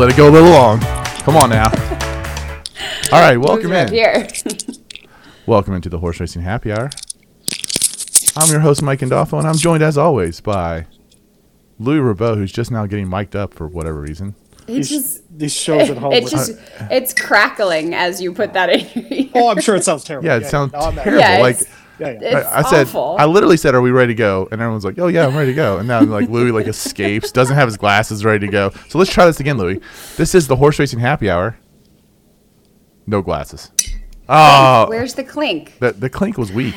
let it go a little long. Come on now. All right, welcome Who's in. Here. Welcome into the Horse Racing Happy Hour. I'm your host, Mike Indolfo, and I'm joined as always by Louis Rabot, who's just now getting mic'd up for whatever reason. It's just these shows at home. it's with- just it's crackling as you put that in your ear. oh, I'm sure it sounds terrible. Yeah, it sounds no, terrible. Yeah, like it's- Yeah, yeah. It's I, I said, awful. I literally said, "Are we ready to go?" And everyone's like, "Oh yeah, I'm ready to go." And now like Louis like escapes, doesn't have his glasses, ready to go. So let's try this again, Louis. This is the Horse Racing Happy Hour. No glasses. Oh, Where's the clink? the the clink was weak.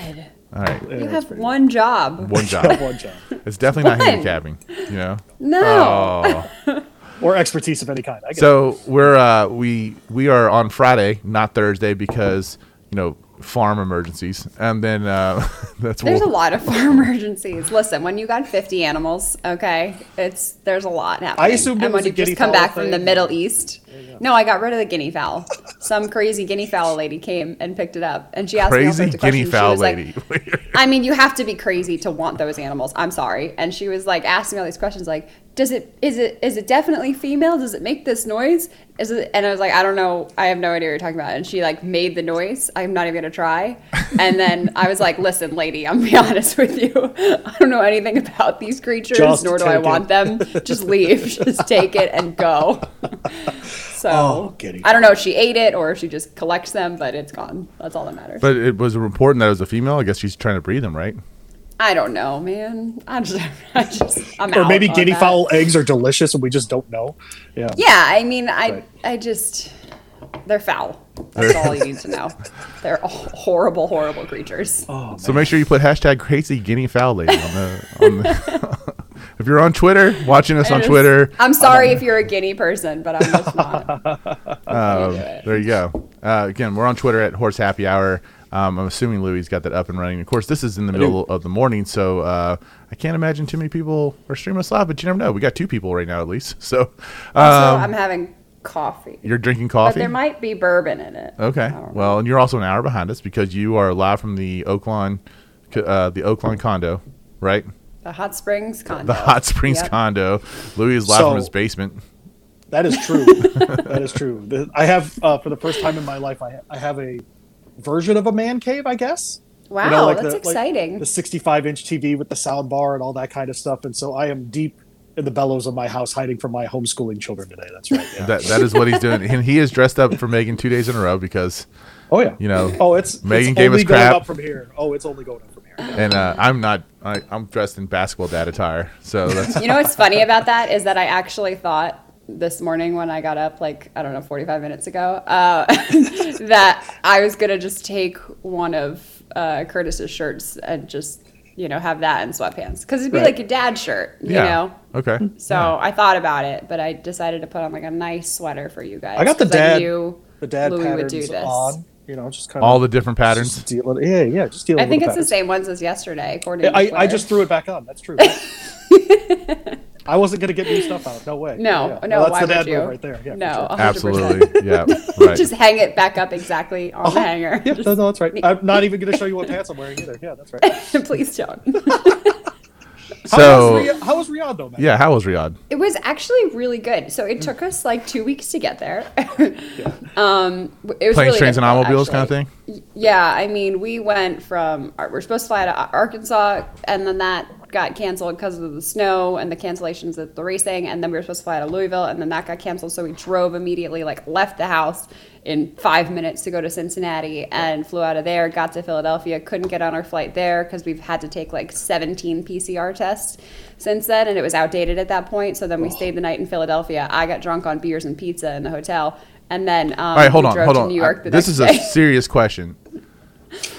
All right, You have one job. one job. One job. It's definitely not handicapping. You know. No. Oh. Or expertise of any kind. I get it. So we're uh, we we are on Friday, not Thursday, because you know farm emergencies, and then uh, that's There's a lot of farm emergencies. Listen, when you got 50 animals, okay, it's there's a lot happening. assumed it and was when a you just come fowl back from the. Middle East. No, I got rid of the guinea fowl. Some crazy guinea fowl lady came and picked it up, and she asked me all crazy sorts of guinea questions. She fowl was like, lady. I mean, you have to be crazy to want those animals. I'm sorry. And she was like asking me all these questions, like, does it is it is it definitely female? Does it make this noise? Is it? And I was like, I don't know. I have no idea what you're talking about. And she like made the noise. I'm not even gonna try. And then I was like, listen, lady, I'm gonna be honest with you. I don't know anything about these creatures, Just nor do I take want it. them. Just leave. Just take it and go. So Oh, I don't know if she ate it or if she just collects them, but it's gone. That's all that matters. But it was important that it was a female. I guess she's trying to breed them, right? I don't know, man. I just, I just, I'm or out maybe on guinea that. fowl eggs are delicious and we just don't know. Yeah. Yeah, I mean, I, Right. I just, they're foul. That's all you need to know. They're horrible, horrible creatures. Oh, So make sure you put hashtag crazy guinea fowl lady on the. On the if you're on Twitter, watching us I on just- Twitter, I'm sorry if you're a guinea person, but I'm just not. um, there you go. Uh, again, we're on Twitter at Horse Happy Hour. Um, I'm assuming Louis got that up and running. Of course, this is in the middle of the morning, so uh, I can't imagine too many people are streaming us live. But you never know. We got two people right now at least. So Also, um, I'm having coffee. you're drinking But coffee. there might be bourbon in it. Okay. I don't know. Well, and you're also an hour behind us because you are live from the Oaklawn, uh, the Oaklawn condo, right? The Hot Springs condo. The Hot Springs Yep. condo. Louis is live So- from his basement. That is true. that is true. I have, uh, for the first time in my life, I, I have a version of a man cave, I guess. Wow, that's the- like exciting. the 65 inch TV with the sound bar and all that kind of stuff. And so I am deep in the bellows of my house, hiding from my homeschooling children today. That's right. Yeah. That that is what he's doing, and he is dressed up for Megan two days in a row because oh yeah. you know. Oh, it's Megan it's gave only us going crap. up from here. Oh, it's only going up from here. And uh, I'm not. I, I'm dressed in basketball dad attire, so that's You know what's funny about that is that I actually thought this morning when I got up, like, I don't know, 45 minutes ago, uh, that I was going to just take one of uh, Curtis's shirts and just, you know, have that in sweatpants. Because it'd be Right. like a dad shirt, you yeah. know? Okay. So I thought about it, but I decided to put on like a nice sweater for you guys. I got the 'cause I dad, knew the dad Louis would patterns do this. on. You know, just kind All of all the different patterns. Just deal yeah, yeah, just deal I think the it's the same ones as yesterday, according Yeah, to I, I just threw it back on. That's true. I wasn't gonna get new stuff out. No way. No, Yeah. no, that's why the would dad you? move right there. Yeah, No, sure. Absolutely. Yeah. Right. just hang it back up exactly on the hanger. Yeah, Just- no, no, that's right. I'm not even gonna show you what pants I'm wearing either. Yeah, that's right. Please don't. How so was, Riyadh, how was Riyadh though, man? yeah, how was Riyadh? It was actually really good. So it took us like two weeks to get there. um, it was Planes, really trains, and difficult, automobiles kind of thing. Yeah, I mean, we went from we're supposed to fly to Arkansas, and then that got canceled because of the snow and the cancellations at the racing, and then we were supposed to fly to Louisville, and then that got canceled. So we drove immediately, like left the house in five minutes to go to Cincinnati, and flew out of there. Got to Philadelphia, couldn't get on our flight there because we've had to take like 17 PCR tests since then, and it was outdated at that point. So then we stayed the night in Philadelphia. I got drunk on beers and pizza in the hotel. And then um, All right, hold on, drove hold to on. New York I- this is a day. serious question.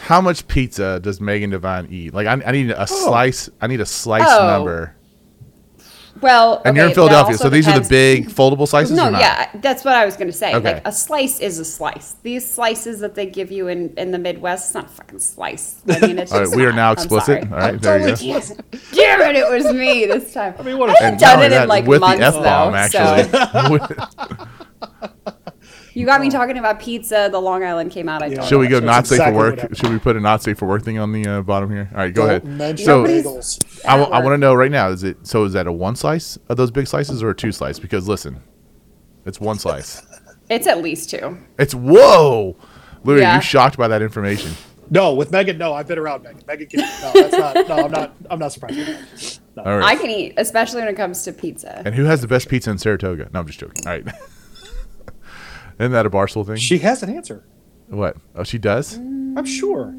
How much pizza does Megan Devine eat? Like, I, I need a oh. slice. I need a slice Oh, number. Well, And you're in Philadelphia, also so these are the big foldable slices. No, or not? yeah, that's what I was going to say. Okay. Like a slice is a slice. These slices that they give you in, in the Midwest, it's not a fucking slice. I mean, it's All right, just we are not. now I'm explicit. sorry. All right, there you go. Yes. Damn it, it was me this time. I mean, what a- haven't done it that, in like with months the f bomb, though. actually. So you got me talking about pizza. The Long Island came out. I Yeah. told Should we go That's not safe exactly for what work? happened. Should we put a not safe for work thing on the uh, bottom here? All right, go Don't ahead. mention So bagels. I, want to know right now. Is it so? Is that a one slice of those big slices or a two slice? Because listen, It's one slice. It's at least two. It's whoa, Louis. Yeah. You shocked by that information? No, with Megan, no, I've been around Megan. Megan can no, that's not no, I'm not I'm not surprised. No. All right. I can eat, especially when it comes to pizza. and who has the best pizza in Saratoga? No, I'm just joking. All right. Isn't that a Barstool thing? She has an answer. what? Oh, she does. Mm. I'm sure.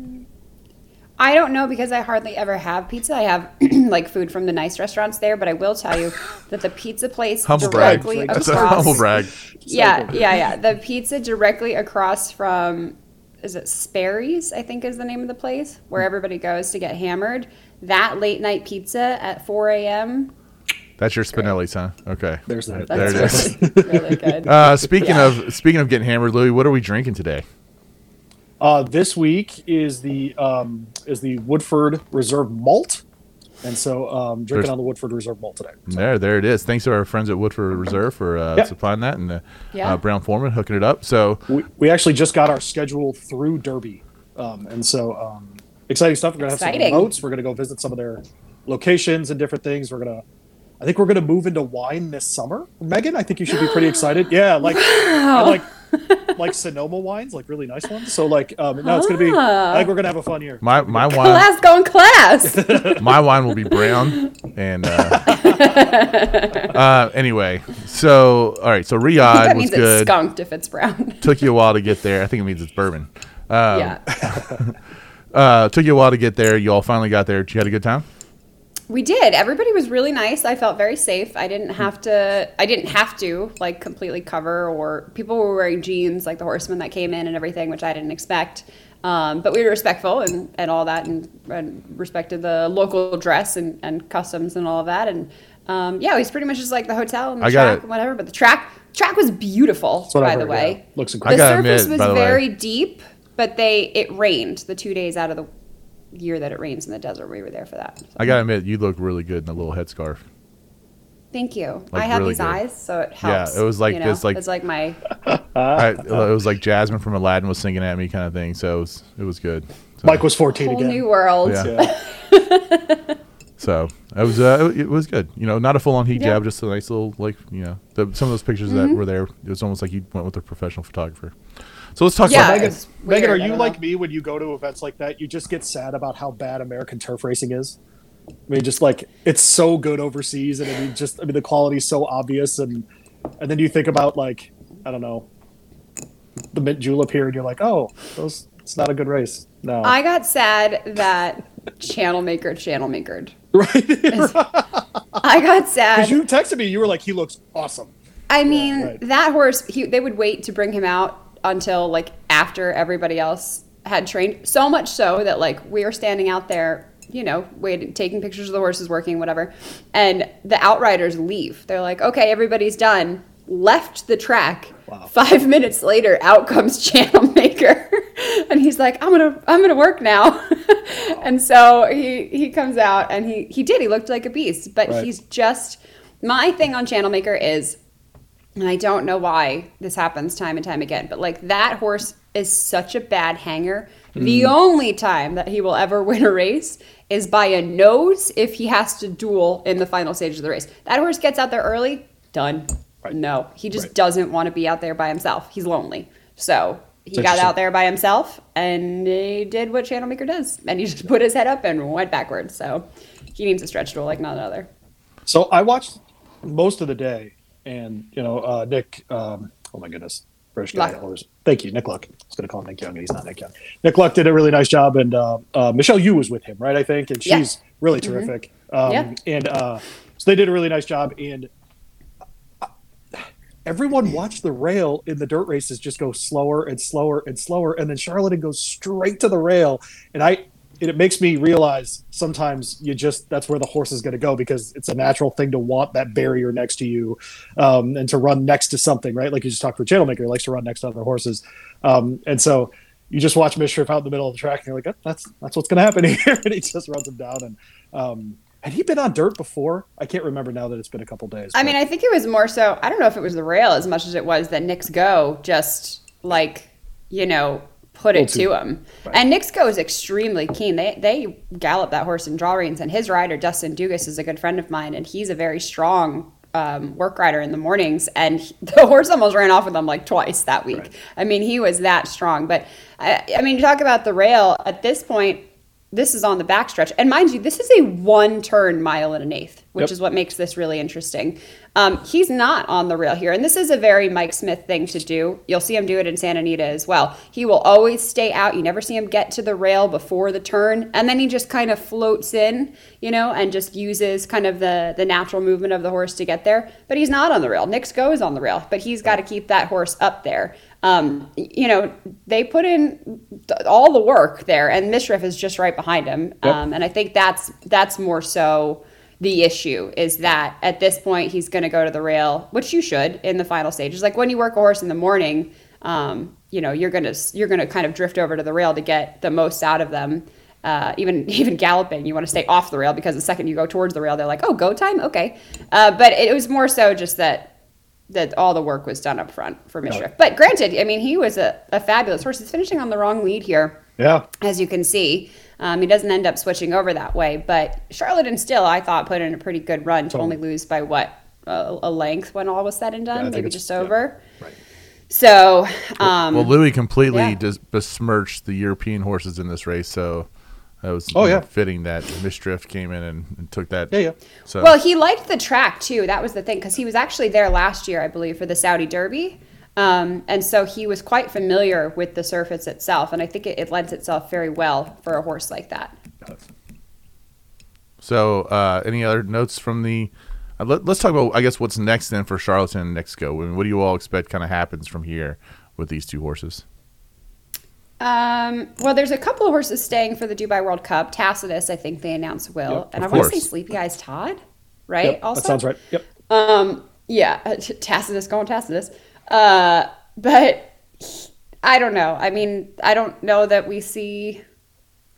I don't know because I hardly ever have pizza. I have like food from the nice restaurants there, but I will tell you that the pizza place Humble brag. directly That's across. a humble brag. Yeah, yeah, yeah. The pizza directly across from is it Sperry's? I think is the name of the place where everybody goes to get hammered. That late night pizza at 4 a.m. That's your Spinelli's, huh? Okay. There's that. There it That's is. really, really good. Uh, speaking Yeah. of speaking of getting hammered, Louis, what are we drinking today? Uh, this week is the um, is the Woodford Reserve Malt, and so um, drinking There's- on the Woodford Reserve Malt today. So, There, there it is. Thanks to our friends at Woodford Reserve for uh, Yeah. supplying that, and uh, Yeah. uh, Brown-Forman hooking it up. So we, we actually just got our schedule through Derby, um, and so um, exciting stuff. We're gonna have Exciting. some remotes. We're gonna go visit some of their locations and different things. We're gonna. I think we're gonna move into wine this summer. Megan, I think you should be pretty excited. Yeah, like I like like Sonoma wines, like really nice ones. So like, um, no, it's gonna be. I think we're gonna have a fun year. my my wine Class going class. my wine will be brown and uh, uh, anyway. So all right, so Riyadh that was means it's skunked if it's brown. Took you a while to get there. I think it means it's bourbon. Um, yeah. Uh, took you a while to get there. You all finally got there. You had a good time. We did. Everybody was really nice. I felt very safe. I didn't have to. I didn't have to like completely cover, or people were wearing jeans, like the horsemen that came in and everything, which I didn't expect. Um, but we were respectful and, and all that, and, and respected the local dress and, and customs and all of that. And um, yeah, it was pretty much just like the hotel and the I track and whatever. But the track track was beautiful, by the way. yeah. Looks incredible. gotta surface admit, was the way- very deep, but they it rained the two days out of the year that it rains in the desert. We were there for that. I gotta admit, you look really good in the little headscarf. Thank you. Like, I have really these good. eyes, so it helps. Yeah, it was like you know? this, like- it's like my I, it was like Jasmine from Aladdin was singing at me, kind of thing. So it was, it was good. So, Mike was 14 whole again. new world. Yeah. Yeah. So it was uh, it was good. You know, not a full on heat Yeah. jab, just a nice little like you know the, some of those pictures that were there. It was almost like you went with a professional photographer. So let's talk Yeah, about Megan, Megan, are you like know. me when you go to events like that? You just get sad about how bad American turf racing is. I mean, just like it's so good overseas, and I mean, just I mean, the quality's so obvious, and and then you think about like I don't know, the mint julep here, and you're like, oh, those it's not a good race. No, I got sad that Channel Maker Channel Makered. right? I got sad. Because you texted me, you were like, he looks awesome. I mean, right. that horse, he, they would wait to bring him out until like after everybody else had trained. So much so that like we were standing out there, you know, waiting, taking pictures of the horses working, whatever. And the outriders leave. They're like, okay, everybody's done. Left the track. Wow. Five minutes later, out comes Channel Maker, and he's like, "I'm gonna, I'm gonna work now." and so he he comes out, and he he did. He looked like a beast, but Right. he's just my thing on Channel Maker is and I don't know why this happens time and time again, but like that horse is such a bad hanger. The hmm. only time that he will ever win a race is by a nose if he has to duel in the final stage of the race. That horse gets out there early, done. Right. No, he just Right. doesn't want to be out there by himself. He's lonely. So he got out there by himself and he did what Channel Maker does. And he just put his head up and went backwards. So he needs a stretch duel like none other. So I watched most of the day, and you know, uh, Nick. Um, oh my goodness, British guy. Thank you, Nick Luck. I was going to call him Nick Young, and he's not Nick Young. Nick Luck did a really nice job, and uh, uh, Michelle Yu was with him, right? I think, and Yeah. she's really terrific. Um, Yeah. And uh, so they did a really nice job, and uh, everyone watched the rail in the dirt races just go slower and slower and slower, and then Charlatan goes straight to the rail, and I. It, it makes me realize sometimes you just that's where the horse is going to go because it's a natural thing to want that barrier next to you um, and to run next to something right? Like you just talked maker he likes to run next to other horses. Um, and so you just watch Mishriff out in the middle of the track and you're like "Oh, that's that's what's going to happen here and he just runs him down. And um, had he been on dirt before? I can't remember now that it's been a couple days I mean, I think it was more so. I don't know if it was the rail as much as it was that Knicks Go just like you know put it to- him. right. And Knicks Go is extremely keen. They they gallop that horse in draw reins, and his rider Dustin Dugas is a good friend of mine, and he's a very strong um, work rider in the mornings, and he- the horse almost ran off with him like twice that week. I mean, he was that strong. But I, I mean, you talk about the rail at this point. This is on the backstretch, and mind you, this is a one-turn mile and an eighth, which Yep. is what makes this really interesting. Um, he's not on the rail here, and this is a very Mike Smith thing to do. You'll see him do it in Santa Anita as well. He will always stay out. You never see him get to the rail before the turn, and then he just kind of floats in, you know, and just uses kind of the the natural movement of the horse to get there. But he's not on the rail. Knicks Go is on the rail, but he's got to keep that horse up there. Um, you know, they put in all the work there, and Mishriff is just right behind him. Yep. Um, and I think that's that's more so the issue is that at this point he's going to go to the rail, which you should in the final stages. Like when you work a horse in the morning, um, you know you're gonna you're gonna kind of drift over to the rail to get the most out of them. Uh, even even galloping, you want to stay off the rail because the second you go towards the rail, they're like, "Oh, go time, okay." Uh, but it was more so just that that all the work was done up front for Mishriff. But granted, I mean, he was a, a fabulous horse. He's finishing on the wrong lead here Yeah. as you can see. Um, he doesn't end up switching over that way, but Charlatan Still, I thought, put in a pretty good run to only lose by what a, a length when all was said and done, think maybe it's- just yeah. over. Right. So, um, well, Louis completely yeah. dis- besmirched the European horses in this race, so that was Oh, yeah. fitting that Mishriff came in and, and took that. Yeah, yeah. So well, he liked the track too. That was the thing because he was actually there last year, I believe, for the Saudi Derby. Um, and so he was quite familiar with the surface itself, and I think it, it lends itself very well for a horse like that. So, uh, any other notes from the? Uh, let, us talk about, I guess, what's next then for Charlotte and Knicks Go. I mean, what do you all expect kind of happens from here with these two horses? Um, well, there's a couple of horses staying for the Dubai World Cup. Tacitus, I think they announced will, Yep, and I want to say. Sleepy Eyes Todd, right? Yep, also, that sounds right. Yep. Um, yeah, Tacitus going Tacitus. Uh, but I don't know. I mean, I don't know that we see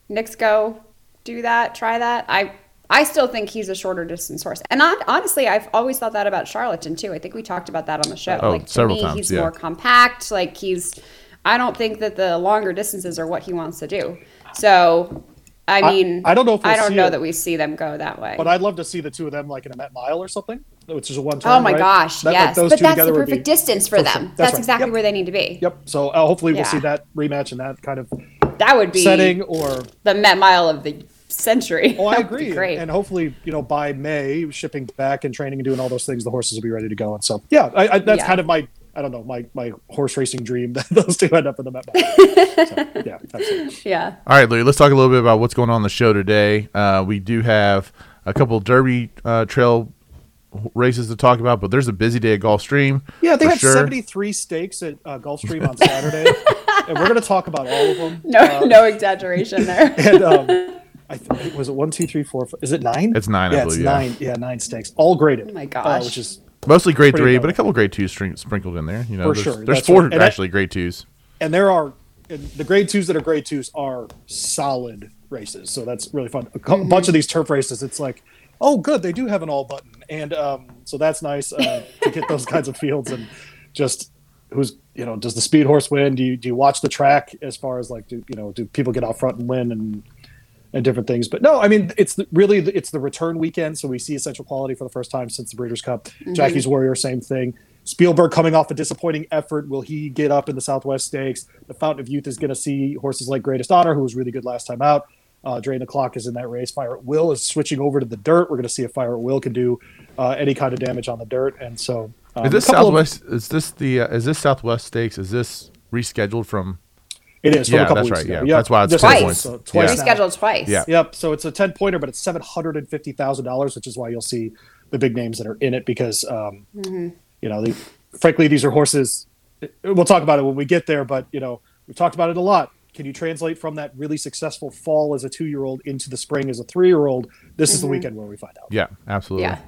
Knicks Go do that, try that. I I still think he's a shorter distance horse, and on, honestly, I've always thought that about Charlatan too. I think we talked about that on the show. Oh, like to several me, times, he's yeah. more compact. Like he's. I don't think that the longer distances are what he wants to do. So, I I- mean, I don't know if we'll I don't know it. that we see them go that way. But I'd love to see the two of them like in a Met Mile or something, which is a one turn. Oh my right? gosh, That- yes. those but two that's the together perfect distance for for them. That's, That's right. exactly Yep. where they need to be. Yep. So uh, hopefully we'll Yeah. see that rematch in that kind of That would be setting or the Met Mile of the century. Oh, I That would be agree. Great. And hopefully, you know, by May, shipping back and training and doing all those things, the horses will be ready to go. And so, yeah, I, I, that's Yeah. kind of my, I don't know, my my horse racing dream that those two end up in the Met. Mile. so, yeah, absolutely. yeah. All right, Louis, let's talk a little bit about what's going on in the show today. Uh, we do have a couple Derby uh, Trail races to talk about, but there's a busy day at Gulfstream. Yeah, they for have sure. 73 stakes at uh, Gulfstream on Saturday, and we're going to talk about all of them. No, Uh, no exaggeration there. and um, I th- was it one, two, three, four, five, is it nine? It's nine, I Yeah, believe, it's yeah. nine. Yeah, nine stakes, all graded. Oh my uh, gosh. which is Mostly grade three, low. but a couple grade twos sprinkled in there. You know, For there's, sure, there's four right. Actually grade twos. and there are and the grade twos that are grade twos are solid races so that's really fun a cou- bunch of these turf races it's like oh good they do have an all button and um, so that's nice uh, to get those kinds of fields and just who's you know does the speed horse win do you do you watch the track as far as like do you know do people get out front and win and and different things but no i mean it's the, really the- it's the return weekend so we see essential quality for the first time since the breeders cup jackie's warrior same thing spielberg coming off a disappointing effort will he get up in the southwest stakes the fountain of youth is going to see horses like greatest honor who was really good last time out uh, drain the clock is in that race fire at will is switching over to the dirt we're going to see if fire at will can do uh, any kind of damage on the dirt and so um, Is this a couple of- Southwest? is this the? Uh, is this Southwest Stakes? Is this rescheduled from? It is from Yeah, a couple that's weeks right, ago. yeah. That's why it's Just four Twice. points. so twice Yeah. Rescheduled twice. Yeah. Yep. So it's a ten pointer, but it's seven hundred and fifty thousand dollars, which is why you'll see the big names that are in it because, um, Mm-hmm. you know, the, frankly, these are horses. We'll talk about it when we get there, but you know, we've talked about it a lot. Can you translate from that really successful fall as a two-year-old into the spring as a three-year-old? This is the weekend where we find out. Yeah, absolutely. Yeah.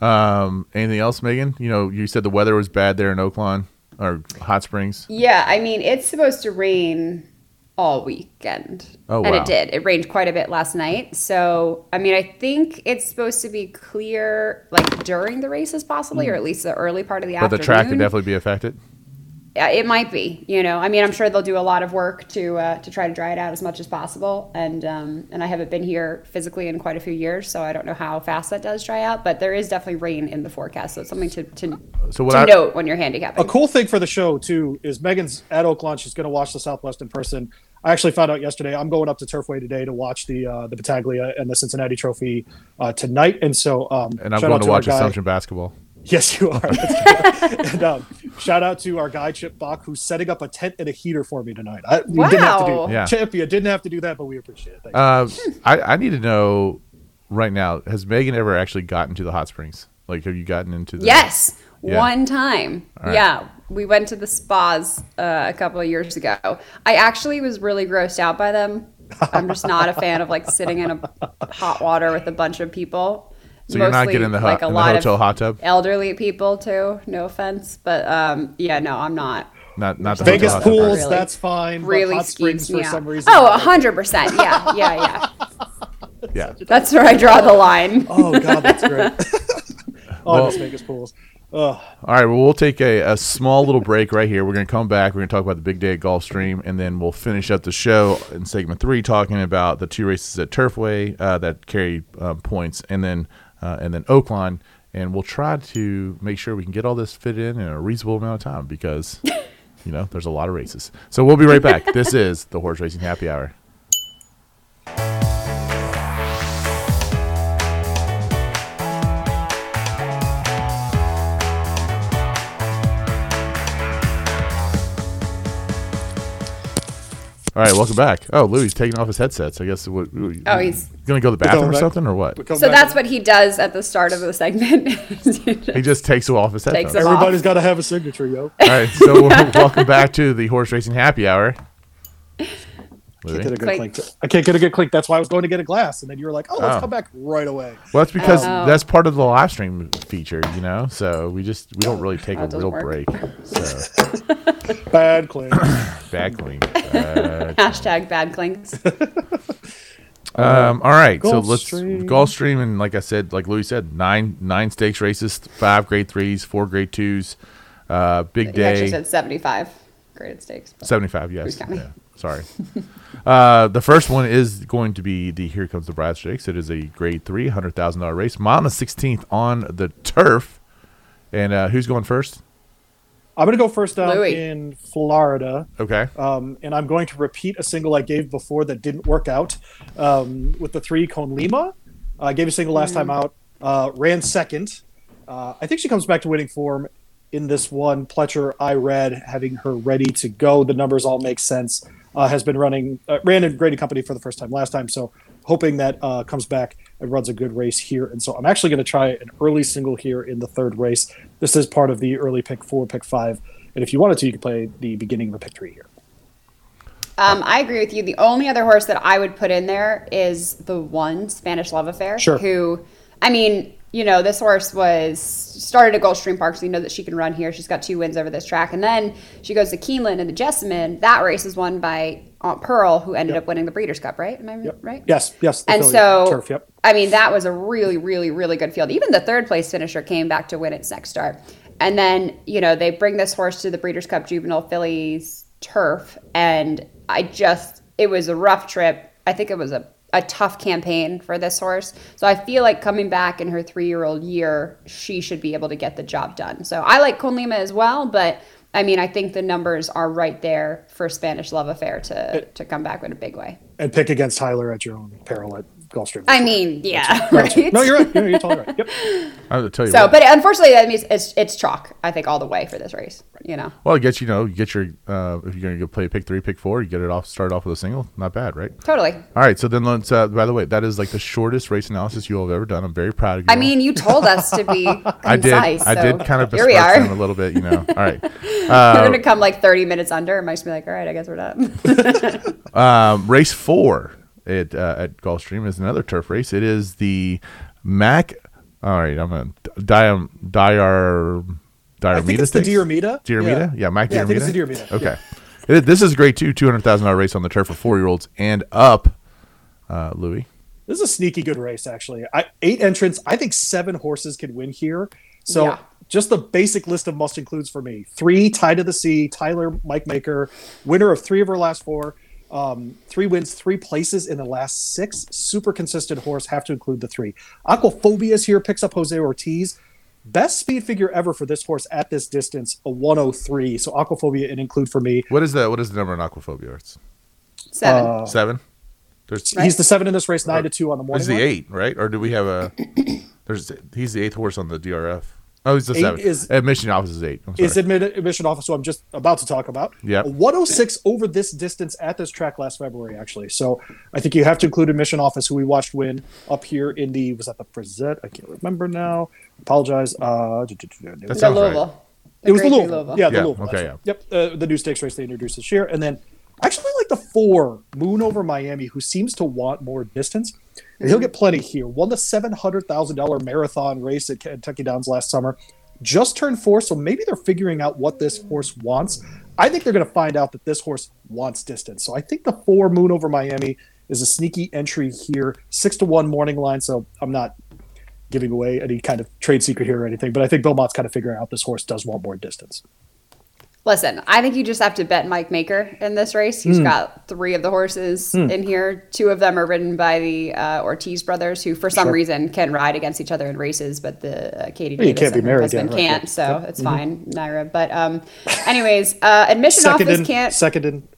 Um, anything else, Megan? You know, you said the weather was bad there in Oaklawn or Hot Springs. Yeah, I mean, it's supposed to rain all weekend. Oh, And wow. it did. It rained quite a bit last night. So, I mean, I think it's supposed to be clear like during the races, possibly, hmm. or at least the early part of the afternoon. But the track could definitely be affected. Yeah, it might be. You know, I mean, I'm sure they'll do a lot of work to uh, to try to dry it out as much as possible. And um, and I haven't been here physically in quite a few years, so I don't know how fast that does dry out. But there is definitely rain in the forecast, so it's something to to, So what to I- note when you're handicapping. A cool thing for the show too is Megan's at Oak Lawn. She's going to watch the Southwest in person. I actually found out yesterday. I'm going up to Turfway today to watch the uh, the Battaglia and the Cincinnati Trophy uh, tonight. And so, um, And I'm going out to watch Assumption basketball. Yes, you are. That's good. and, um, shout out to our guy Chip Bach, who's setting up a tent and a heater for me tonight. I, we didn't have to Wow. do Yeah. Chip, you didn't have to do that, but we appreciate it. Thank you. Uh, I, I need to know right now. Has Megan ever actually gotten to the hot springs? Like, have you gotten into the? Yes, Yeah. one time. right. Yeah, we went to the spas uh, a couple of years ago. I actually was really grossed out by them. I'm just not a fan of like sitting in a hot water with a bunch of people. So you're not getting the, hot, in the hotel hot tub. elderly people too. No offense, but um, yeah, no, I'm not. Not not the Vegas hotel hot tub. pools, Really- that's fine. Really hot springs me for out. some reason. Oh, hundred percent. Yeah, yeah, yeah. Yeah. That's where I draw the line. Oh god, that's great. oh, Well- Vegas pools. Oh, All right, well, we'll take a, a small little break right here. We're going to come back. We're going to talk about the big day at Gulfstream, and then we'll finish up the show in segment three, talking about the two races at Turfway uh, that carry um, points, and then uh, and then Oaklawn. And we'll try to make sure we can get all this fit in in a reasonable amount of time because, you know, there's a lot of races. So we'll be right back. this is the Horse Racing Happy Hour. All right, welcome back. Oh, Louis taking off his headsets. I guess. What, Oh, he's- going to go to the bathroom or back. something, or what? So back that's what he does at the start of the segment. He just takes off his headphones. Takes them off. Everybody's got to have a signature, yo. All right, so welcome back to the horse racing happy hour. Can't get a good Clink. clink. I can't get a good clink. That's why I was going to get a glass, and then you were like, "Oh, let's Oh. come back right away." Well, that's because Oh. that's part of the live stream feature, you know. So we just we don't really take a That doesn't real work. break. So Bad clink. bad clean. Bad. Hashtag bad clinks. Um, all right, so let's Gulfstream. Gulfstream, and like I said, like Louis said, nine nine stakes races, five grade threes, four grade twos, uh, big He actually day. said 75 graded stakes. 75 yes Who's counting? yeah, sorry uh, the first one is going to be the here comes the bride stakes it is a grade three hundred thousand dollar race mile on the 16th on the turf and uh, who's going first I'm going to go first out Louis. in Florida. okay um, and I'm going to repeat a single I gave before that didn't work out um, with the three Con Lima. I gave a single last time out, uh, ran second. Uh, I think she comes back to winning form in this one. Pletcher, I read, having her ready to go. The numbers all make sense. Uh, has been running, uh, ran in graded company for the first time last time. So hoping that uh, comes back and runs a good race here. And so I'm actually going to try an early single here in the third race. This is part of the early pick four, pick five. And if you wanted to, you could play the beginning of a pick three here. Um, I agree with you. The only other horse that I would put in there is the one Spanish Love Affair. Sure. Who, I mean, you know, this horse was started at Gulfstream Park, so you know that she can run here. She's got two wins over this track, and then she goes to Keeneland and the Jessamine. That race is won by Aunt Pearl, who ended Yep. up winning the Breeders' Cup. Right? Am I Yep. right? Yes, yes. And so, turf. Yep. I mean, that was a really, really, really good field. Even the third place finisher came back to win its next start. And then, you know, they bring this horse to the Breeders' Cup Juvenile Fillies turf. And I just, it was a rough trip. I think it was a, a tough campaign for this horse. So I feel like coming back in her three year old year, she should be able to get the job done. So I like Conlima as well, but. I mean, I think the numbers are right there for Spanish Love Affair to, to come back in a big way. And pick against Tyler at your own peril at Gulfstream. I mean, yeah, No, that's right? No, you're right. You're, you're totally right. Yep. i have to tell you So, what, but unfortunately, that means it's it's chalk. I think all the way for this race. You know, well it gets you know you get your uh, if you're gonna go play pick three pick four you get it off start off with a single not bad right totally. all right so then let's uh, by the way that is like the shortest race analysis you all have ever done i'm very proud of you I all. mean, you told us to be concise. I did. I so did kind of here we are. them a little bit, you know. All right. We're Uh, gonna come like 30 minutes under. and just be like, all right, I guess we're done. um, race four at uh, at Gulfstream is another turf race. It is the Mac. All right, I'm gonna Diam Diar I think Diarmida it's the Stakes? Diarmida. Diarmida, yeah, Mac Yeah, I think it's the Diarmida. Okay, It- this is great too. Two hundred thousand dollar race on the turf for four year olds and up. Uh, Louis, This is a sneaky good race, actually. I, eight entrants. I think seven horses can win here. So Yeah. just the basic list of must includes for me. Three, Tide of the Sea, Tyler Mike Maker, winner of three of her last four. Um, three wins, three places in the last six. Super consistent horse. Have to include the three. Aquaphobias here picks up Jose Ortiz. Best speed figure ever for this horse at this distance, a 103. So Aquaphobia and include for me. What is the what is the number in Aquaphobia? It's Seven. Uh, seven. There's He's the seven in this race, nine to two on the morning. He's the line. eight, right? Or do we have a? There's he's the eighth horse on the DRF. Oh, he's the Eight seven. is- Admission office is eight. Is admit, admission office, who I'm just about to talk about. Yeah. 106 over this distance at this track last February, actually. So I think you have to include admission office, who we watched win up here in the was that the Frazette? I can't remember now. Apologize. Uh, That sounds right. Louisville. it was the Grade Louisville. Yeah, the Yeah, Louisville. okay, yeah. Yep. Uh, the new stakes race they introduced this year, and then actually like the four Moon over Miami, who seems to want more distance. He'll get plenty here. Won the seven hundred thousand dollar marathon race at Kentucky Downs last summer. Just turned four, so maybe they're figuring out what this horse wants. I think they're going to find out that this horse wants distance. So I think the four Moon over Miami is a sneaky entry here. Six to one morning line. So I'm not giving away any kind of trade secret here or anything, but I think Belmont's kind of figuring out this horse does want more distance. Listen, I think you just have to bet Mike Maker in this race. He's got three of the horses in here. Two of them are ridden by the uh, Ortiz brothers, who for some Sure. reason can ride against each other in races, but the uh, Katie you Davis can't be married, husband yeah, right, can't. yeah. So it's fine, Naira. But um, anyways, uh, admission Second office in, can't. second in.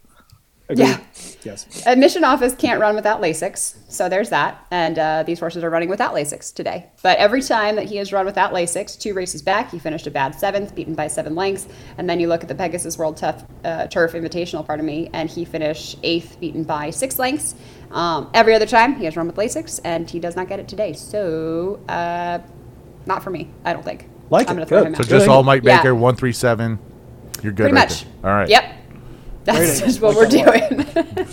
Agreed. Yeah. Yes. Admission office can't run without Lasix, so there's that. And uh, these horses are running without Lasix today. But every time that he has run without Lasix, two races back, he finished a bad seventh, beaten by seven lengths. And then you look at the Pegasus World Tough, uh, Turf Invitational, pardon me, and he finished eighth, beaten by six lengths. Um, every other time he has run with Lasix, and he does not get it today. So, uh, not for me, I don't think. Like I'm it, going to throw good. him So out. just all Mike Yeah. Baker, one three seven. You're good. Pretty right much. there. All right. Yep. That's Great. just what we're that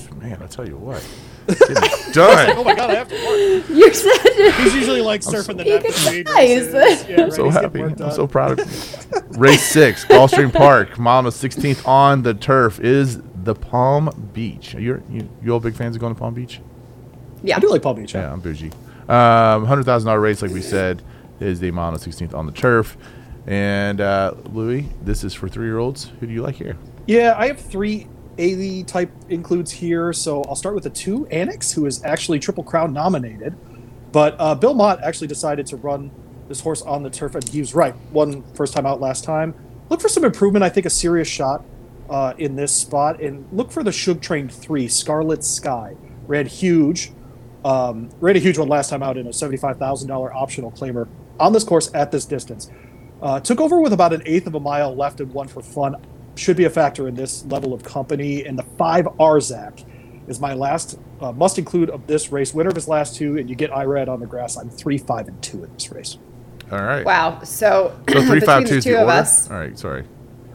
doing. Man, I tell you what. Get done. Oh my god, I have to work. you said He's usually like surfing the He net could for weed races. is Yeah, I'm so he's getting happy. work I'm done. so proud of you. Race six, Gulfstream Park, mile number 16th on the turf is the Palm Beach. Are you you, you all big fans of going to Palm Beach? yeah. I do like Palm Beach. Yeah, I'm bougie. Um, hundred thousand dollar race, like we said, is the mile number 16th on the turf. And uh, Louis, this is for three year olds. Who do you like here? Yeah, I have three A type includes here. So I'll start with the two Annex, who is actually Triple Crown nominated. But uh, Bill Mott actually decided to run this horse on the turf, and he was right. One first time out last time. Look for some improvement. I think a serious shot uh, in this spot, and look for the Shug Train three Scarlet Sky. Ran huge, um, ran a huge one last time out in a seventy-five thousand dollar optional claimer on this course at this distance. Uh, took over with about an eighth of a mile left and one for fun. Should be a factor in this level of company. And the five Arzak is my last uh, must include of this race. Winner of his last two, and you get Irad on the grass. I'm three, five, and two in this race. All right. Wow. So, So three between the is two the of order. us, All right. Sorry.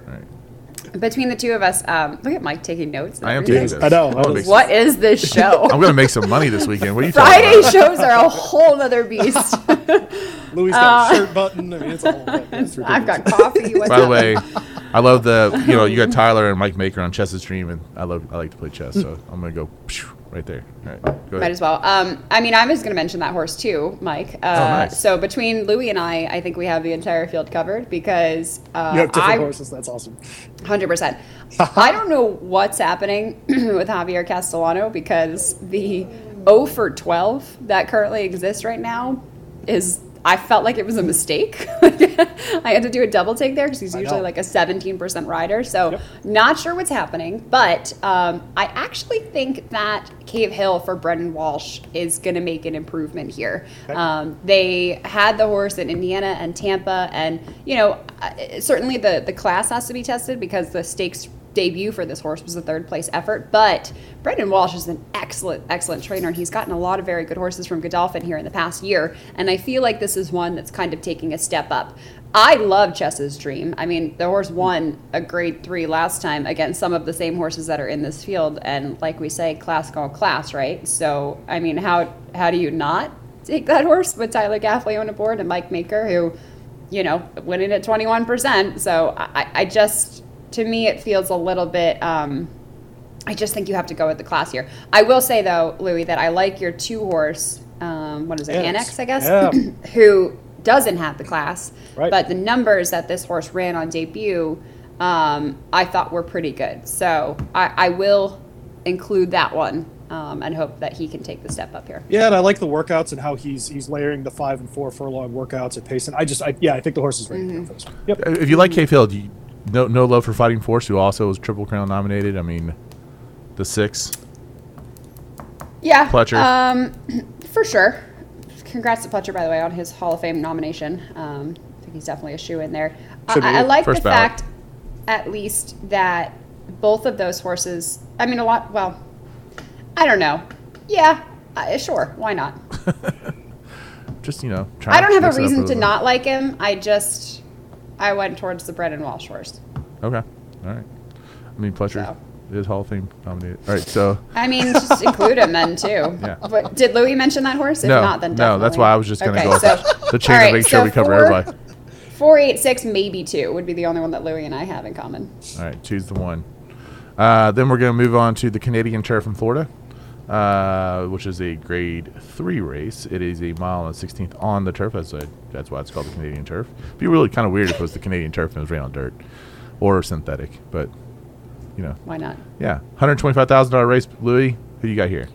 All right. between the two of us, um, look at Mike taking notes. I am everything. taking this. I know, I'm I gonna was- make some- What is this show? I'm gonna make some money this weekend. What are you talking Friday about? shows are a whole nother beast. Louis got a shirt button. I mean, it's a whole thing. It's Uh, I've got coffee. What's By the way, I love the you know you got Tyler and Mike Maker on Chess's Dream, and I love I like to play chess, so I'm gonna go right there. All right, go Might as well. Um, I mean, I was going to mention that horse too, Mike. Uh, Oh, nice. So between Louis and I, I think we have the entire field covered because uh, You have different I, horses. That's awesome. Hundred percent. I don't know what's happening with Javier Castellano because the O for twelve that currently exists right now is. I felt like it was a mistake. I had to do a double take there because he's I usually know. like a 17% rider. So, Yep. not sure what's happening. But um, I actually think that Cave Hill for Brendan Walsh is going to make an improvement here. Okay. Um, they had the horse in Indiana and Tampa, and you know, uh, certainly the the class has to be tested because the stakes debut for this horse was a third place effort. But Brendan Walsh is an excellent, excellent trainer, and he's gotten a lot of very good horses from Godolphin here in the past year. And I feel like this is one that's kind of taking a step up. I love Chess's Dream. I mean, the horse won a grade three last time against some of the same horses that are in this field, and like we say, class called class, right? So, I mean, how how do you not take that horse with Tyler Gaffalione on board and Mike Maker, who, you know, winning at 21%. So I, I just, to me, it feels a little bit, um, I just think you have to go with the class here. I will say, though, Louis, that I like your two horse, um, what is it, Annex. Annex, I guess, Yeah. who doesn't have the class. Right. But the numbers that this horse ran on debut, um, I thought were pretty good. So I, I will include that one um, and hope that he can take the step up here. Yeah, and I like the workouts and how he's he's layering the five and four furlong workouts at Payson. I just, I, yeah, I think the horse is ready to go for this. Yep. If you like K Field, you no no love for Fighting Force, who also was Triple Crown nominated. I mean, the six. Yeah. Pletcher. Um, for sure. Congrats to Pletcher, by the way, on his Hall of Fame nomination. Um, I think he's definitely a shoe in there. I. I like First the ballot. fact, at least, that both of those horses. I mean, a lot. Well, I don't know. Yeah, uh, sure. Why not? Just you know, trying I don't have a reason to not like him. I just I went towards the Brendan Walsh horse. Okay, all right. I mean, Pletcher So. is Hall of Fame nominated. All right, so I mean, just include him then too. Yeah. But did Louis mention that horse? If no, not, then no, that's why I was just gonna Okay, go so- the chain all to right, make sure so we cover four- everybody. Four eight six maybe two would be the only one that Louis and I have in common. All right, choose the one. Uh, then we're going to move on to the Canadian Chair from Florida, uh, which is a Grade Three race. It is a mile and sixteenth on the turf. That's a, that's why it's called the Canadian Turf. It'd be really kind of weird if it was the Canadian Turf and it was ran on dirt or synthetic, but you know, Why not? yeah, hundred twenty-five thousand dollar race. Louis, who you got here?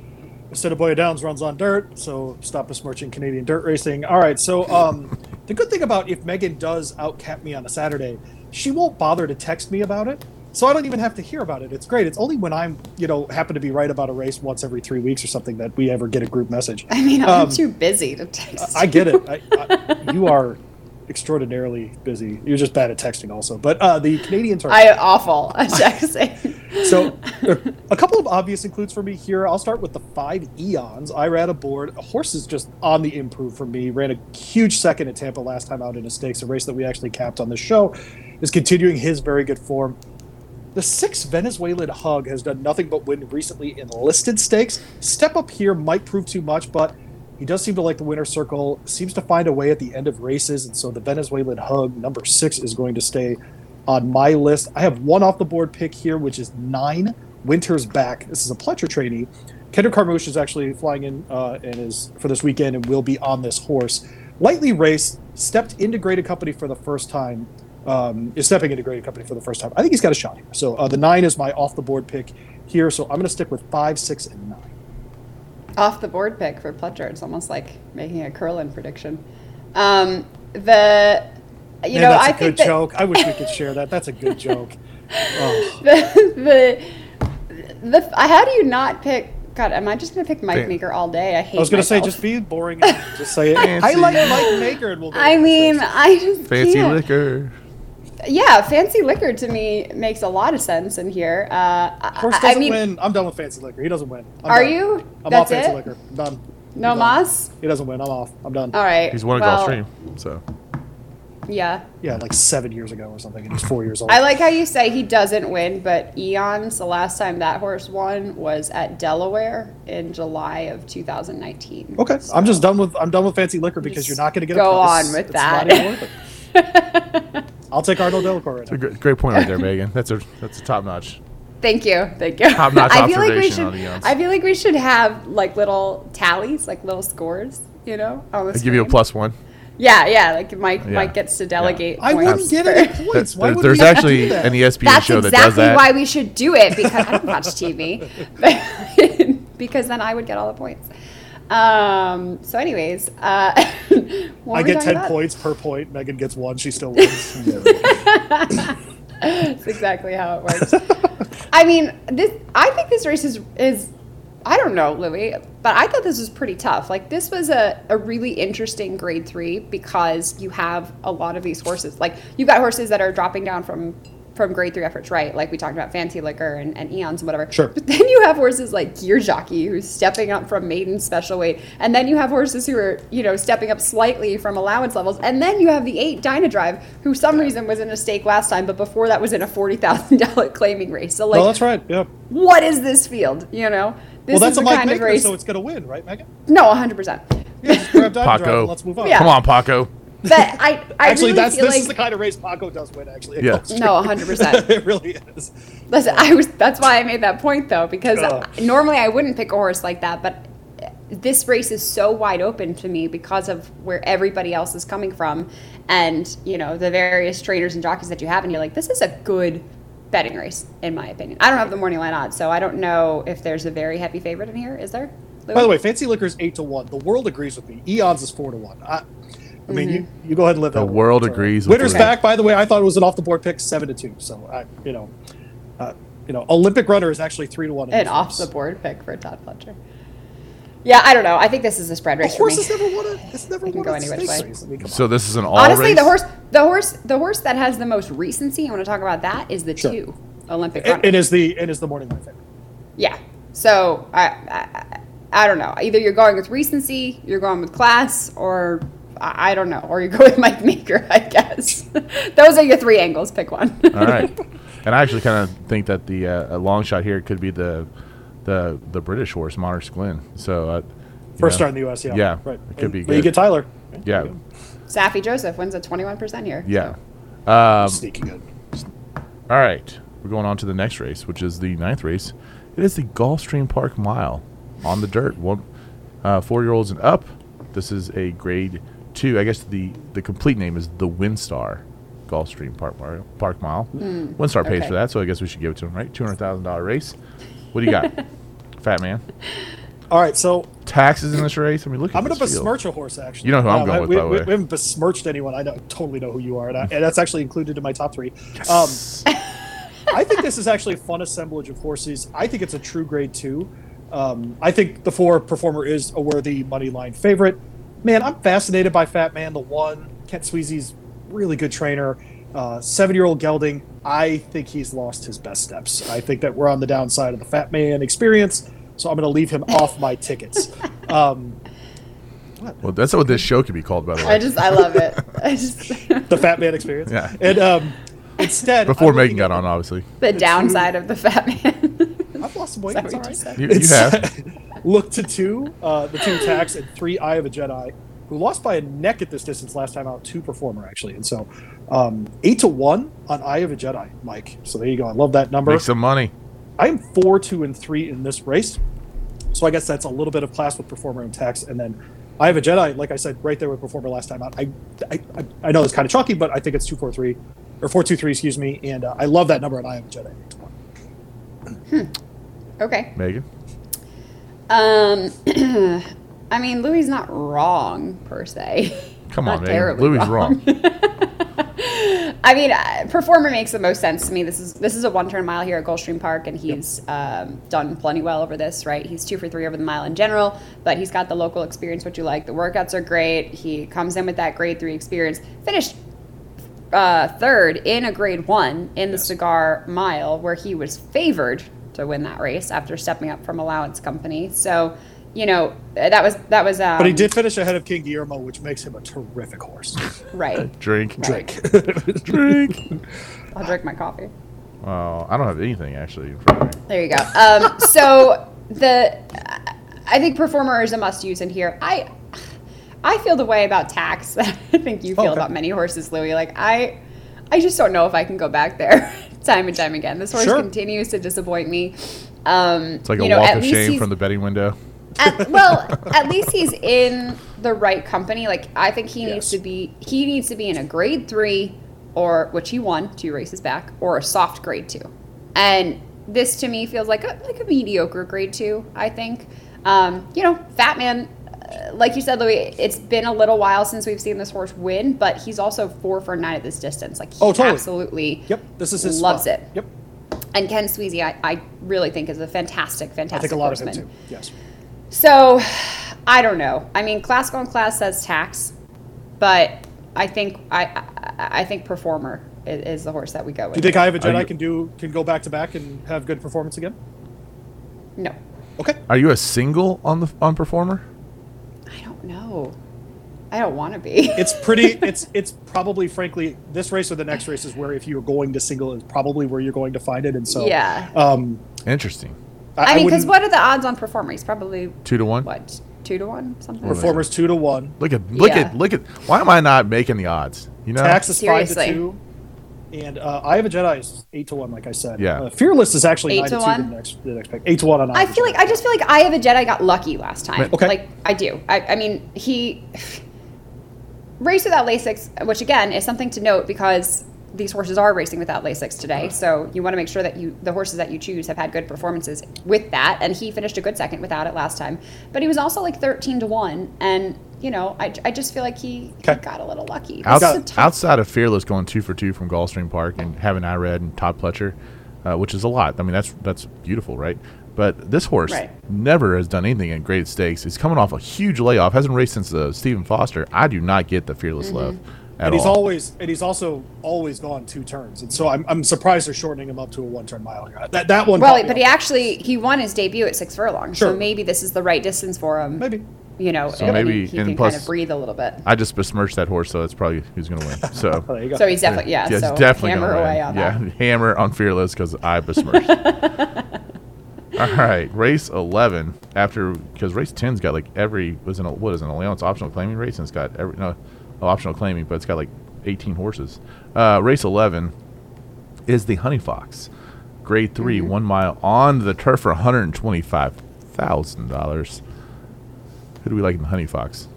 Boya Downs runs on dirt, so stop besmirching Canadian dirt racing. All right, so um, the good thing about if Megan does outcap me on a Saturday, she won't bother to text me about it, so I don't even have to hear about it. It's great. It's only when I'm, you know, happen to be right about a race once every three weeks or something that we ever get a group message. I mean, I'm Um, too busy to text. I get it. I, I, you are extraordinarily busy. You're just bad at texting, also. But uh, the Canadian turf. I awful at texting. So, a couple of obvious includes for me here. I'll start with the five eons. Irad aboard. A horse is just on the improve for me. Ran a huge second at Tampa last time out in a stakes, a race that we actually capped on the show. Is continuing his very good form. The six Venezuelan hug has done nothing but win recently in listed stakes. Step up here might prove too much, but he does seem to like the winner's circle, seems to find a way at the end of races, and so the Venezuelan hug, number six, is going to stay on my list. I have one off the board pick here, which is nine, Winter's Back. This is a Pletcher trainee. Kendrick Carmouche is actually flying in uh, and is for this weekend and will be on this horse. Lightly raced, stepped into graded company for the first time. Um, is stepping into graded company for the first time. I think he's got a shot here. So uh, the nine is my off the board pick here. So I'm going to stick with five, six, and nine. Off the board pick for Pletcher. It's almost like making a curling prediction. Um, the you Man, know that's I a think good that joke. I wish we could share that. That's a good joke. Oh. the, the the how do you not pick? God, am I just gonna pick Mike Fan- Meeker all day? I hate. I was going to say, just be boring. And just say it. I like Mike Maker, and we'll. go I mean. I just Fancy can't. liquor. Yeah, fancy liquor to me makes a lot of sense in here. Uh, Horse I, doesn't I mean, win. I'm done with fancy liquor. He doesn't win. I'm are done. you? I'm That's off fancy it. liquor. I'm done. No I'm done. mas. He doesn't win. I'm off. I'm done. All right. He's won a well, Gulfstream, so Yeah. Yeah, like seven years ago or something, and he's four years old. I like how you say he doesn't win, but Eons, the last time that horse won was at Delaware in July of 2019. Okay, So- I'm just done with I'm done with fancy liquor because you're not going to get go a price. on with It's that. not even worth it. I'll take Arnaud Delacour right it's a now. great, great point right there, Megan. That's a that's a top notch. Thank you, thank you. Top-notch I feel like we should. on the Eons. I feel like we should have like little tallies, like little scores. You know, on the I give you a plus one. Yeah, yeah. Like Mike, Yeah. Mike gets to delegate. I points wouldn't get for- any points. Why There- would there's we actually do that? an ESPN That's show that does that. why we should do it because I don't watch TV, because then I would get all the points. Um. So, anyways, uh, I get ten about? points per point. Megan gets one. She still wins. That's exactly how it works. I mean, this. I think this race is is. I don't know, Louis, but I thought this was pretty tough. Like this was a, a really interesting grade three because you have a lot of these horses. Like you've got horses that are dropping down from from grade three efforts, right? Like we talked about Fancy Liquor and, and Eons and whatever. Sure. But then you have horses like Gear Jockey who's stepping up from maiden special weight. And then you have horses who are, you know, stepping up slightly from allowance levels. And then you have the eight Dynadrive, who some reason was in a stake last time, but before that was in a forty thousand dollar claiming race. So like no, that's right. Yeah. what is this field? You know? This Well, that's is a the Mike kind of race. so it's going to win, right, Megan? no, hundred percent. Yeah, just grab Diamond Drive Paco. and let's move on. Yeah. Come on, Paco. But I, I Actually, really that's feel this like is the kind of race Paco does win. Actually, Yeah. no, hundred percent. it really is. Listen, I was. That's why I made that point though, because Ugh. normally I wouldn't pick a horse like that, but this race is so wide open to me because of where everybody else is coming from, and you know the various trainers and jockeys that you have, and you're like, this is a good betting race in my opinion. I don't have the morning line odds, so I don't know if there's a very heavy favorite in here. Is there? By the way, Fancy Liquor's eight to one. The world agrees with me. Eons is four to one. I, I mean, you, Mm-hmm. you go ahead and live The that one. world It's agrees with Winner's Louis. back. By the way, I thought it was an off the board pick, seven to two. So I, you know, uh, you know, Olympic runner is actually three to one. An off the board pick for Todd Pletcher. Yeah, I don't know. I think this is a spread The race for me. horse has never won a. It's never It can won go a any which way. I mean, So this is an all Honestly, race? the horse, the horse, the horse that has the most recency. I want to talk about that is the Sure. two Olympic It- runner. it is the it is the morning line favorite. Yeah. So I, I, I don't know. Either you're going with recency, you're going with class, or I, I don't know, or you go with Mike Maker. I guess those are your three angles. Pick one. All right. And I actually kind of think that the uh, a long shot here could be the the the British horse, Monarch's Glen. So uh, First know, start in the U.S. Yeah, Yeah, right. it could be But you get Tyler. Yeah, Saffie Joseph wins at 21 percent here. yeah. Um, Sneaky good. all right, we're going on to the next race, which is the ninth race. It is the Gulfstream Park Mile on the dirt. One uh, four year olds and up. This is a grade two. I guess the the complete name is the Windstar Gulfstream Park Mile. Park Mile. Windstar pays for that, so I guess we should give it to him, right? Two hundred thousand dollar race. What do you got, Fat Man? All right, so Taxes in this race. I mean, look. I'm going to this field. besmirch a horse. Actually, You know who I'm Um, going I- with, we, by we- way. we haven't besmirched anyone. I know, totally know who you are, and, I, and that's actually included in my top three. Um, I think this is actually a fun assemblage of horses. I think it's a true grade two. Um, I think the four performer is a worthy money line favorite. Man, I'm fascinated by Fat Man, the one. Kent Sweezey's really good trainer. Uh, Seven year old Gelding, I think he's lost his best steps. I think that we're on the downside of the Fat Man experience, so I'm going to leave him off my tickets. Um, Well, that's what this show could be called, by the way. I just I love it. I just the Fat Man experience. Yeah. And um, instead, Before I'm Megan got on, obviously. the downside of the fat man. I've lost some weight. Sorry, It's all right. You, you have. look to two, uh, the two attacks, and three Eye of a Jedi, who lost by a neck at this distance last time out. Two performer actually, and so um, eight to one on Eye of a Jedi, Mike. So there you go. I love that number. Make some money. I am four, two, and three in this race. So I guess that's a little bit of class with performer and tax, and then Eye of a Jedi, like I said, right there with performer last time out. I, I, I- I know it's kind of chalky, but I think it's two, four, three, or four, two, three, excuse me, and uh, I love that number, and Eye of a Jedi. eight to one. okay. Megan. Um, I mean, Louis not wrong per se. Come on, terribly Louis wrong. I mean, uh, performer makes the most sense to me. This is this is a one turn mile here at Gulfstream Park, and he's um, done plenty well over this. Right, he's two for three over the mile in general, but he's got the local experience, which you like. The workouts are great. He comes in with that grade three experience. Finished uh, third in a grade one in the cigar mile, where he was favored to win that race after stepping up from allowance company. So, you know, that was that was. Um, But he did finish ahead of King Guillermo, which makes him a terrific horse. right. Drink. Right. Drink. I'll drink my coffee. Oh, I don't have anything actually in front of me. There you go. Um, so the I think performer is a must use in here. I I feel the way about tax that I think you feel Okay. about many horses, Louis. Like I I just don't know if I can go back there time and time again. This horse Sure. continues to disappoint me. Um, It's like a you know, walk of shame from the betting window. at, well, at least he's in the right company. Like I think he needs to be he needs to be in a grade three or which he won two races back, or a soft grade two. And this to me feels like a like a mediocre grade two, I think. Um, you know, Fat Man like you said, Louis, it's been a little while since we've seen this horse win, but he's also four for nine at this distance. Like he Oh, totally. absolutely Yep, this is his loves spot. it. Yep, And Kent Sweezey, I, I really think is a fantastic, I fantastic think a lot of him horseman. too. Yes. So, I don't know. I mean, class on class says tax, but I think I I, I think performer is, is the horse that we go with. Do you think I have a Are Jedi you- can do can go back to back and have good performance again? no, Okay. Are you a single on the on performer? I don't. I don't want to be. It's pretty. it's it's probably frankly this race or the next race is where if you're going to single is probably where you're going to find it. And so yeah. um, Interesting. I mean, because what are the odds on performer? He's probably Two to one. what two to one something. performers two to one. Look at look Yeah. at look at. Why am I not making the odds? You know. Tax is five to Seriously. two. And uh, Eye of a Jedi is eight to one, like I said. Yeah. Uh, Fearless is actually Eight nine to to, one? two. The next, the next pick. Eight to one on. I feel like I just feel like Eye of a Jedi got lucky last time. Okay. Like I do. I, I mean he race without Lasix, which again is something to note because these horses are racing without Lasix today. So you want to make sure that you the horses that you choose have had good performances with that. And he finished a good second without it last time. But he was also like thirteen to one, and you know I, I just feel like he, he got a little lucky. Outs- This is a tough- outside of Fearless going two for two from Gulfstream Park and having Irad and Todd Pletcher, uh, which is a lot. I mean, that's that's beautiful, right? But this horse Right. never has done anything in great stakes. He's coming off a huge layoff. Hasn't raced since uh, Stephen Foster. I do not get the Fearless Mm-hmm. love at and he's all. always and he's also always gone two turns, and so I'm, I'm surprised they're shortening him up to a one turn mile. That that one. well, but he off. actually he won his debut at six furlongs, Sure. so maybe this is the right distance for him. maybe. you know, So maybe- he, he and can plus- kind of breathe a little bit. I just besmirched that horse, so that's probably who's going to win. So Oh, there you go. So he's definitely yeah. Yeah, so it's definitely hammer away win. on yeah, that. hammer on Fearless because I besmirched. All right, race eleven. After because race 10's got like every was an what is an allowance optional claiming race and it's got every no oh, optional claiming, but it's got like eighteen horses. Uh, race eleven is the Honey Fox, Grade 3 Mm-hmm. one mile on the turf for one hundred and twenty five thousand dollars. Who do we like in the Honey Fox?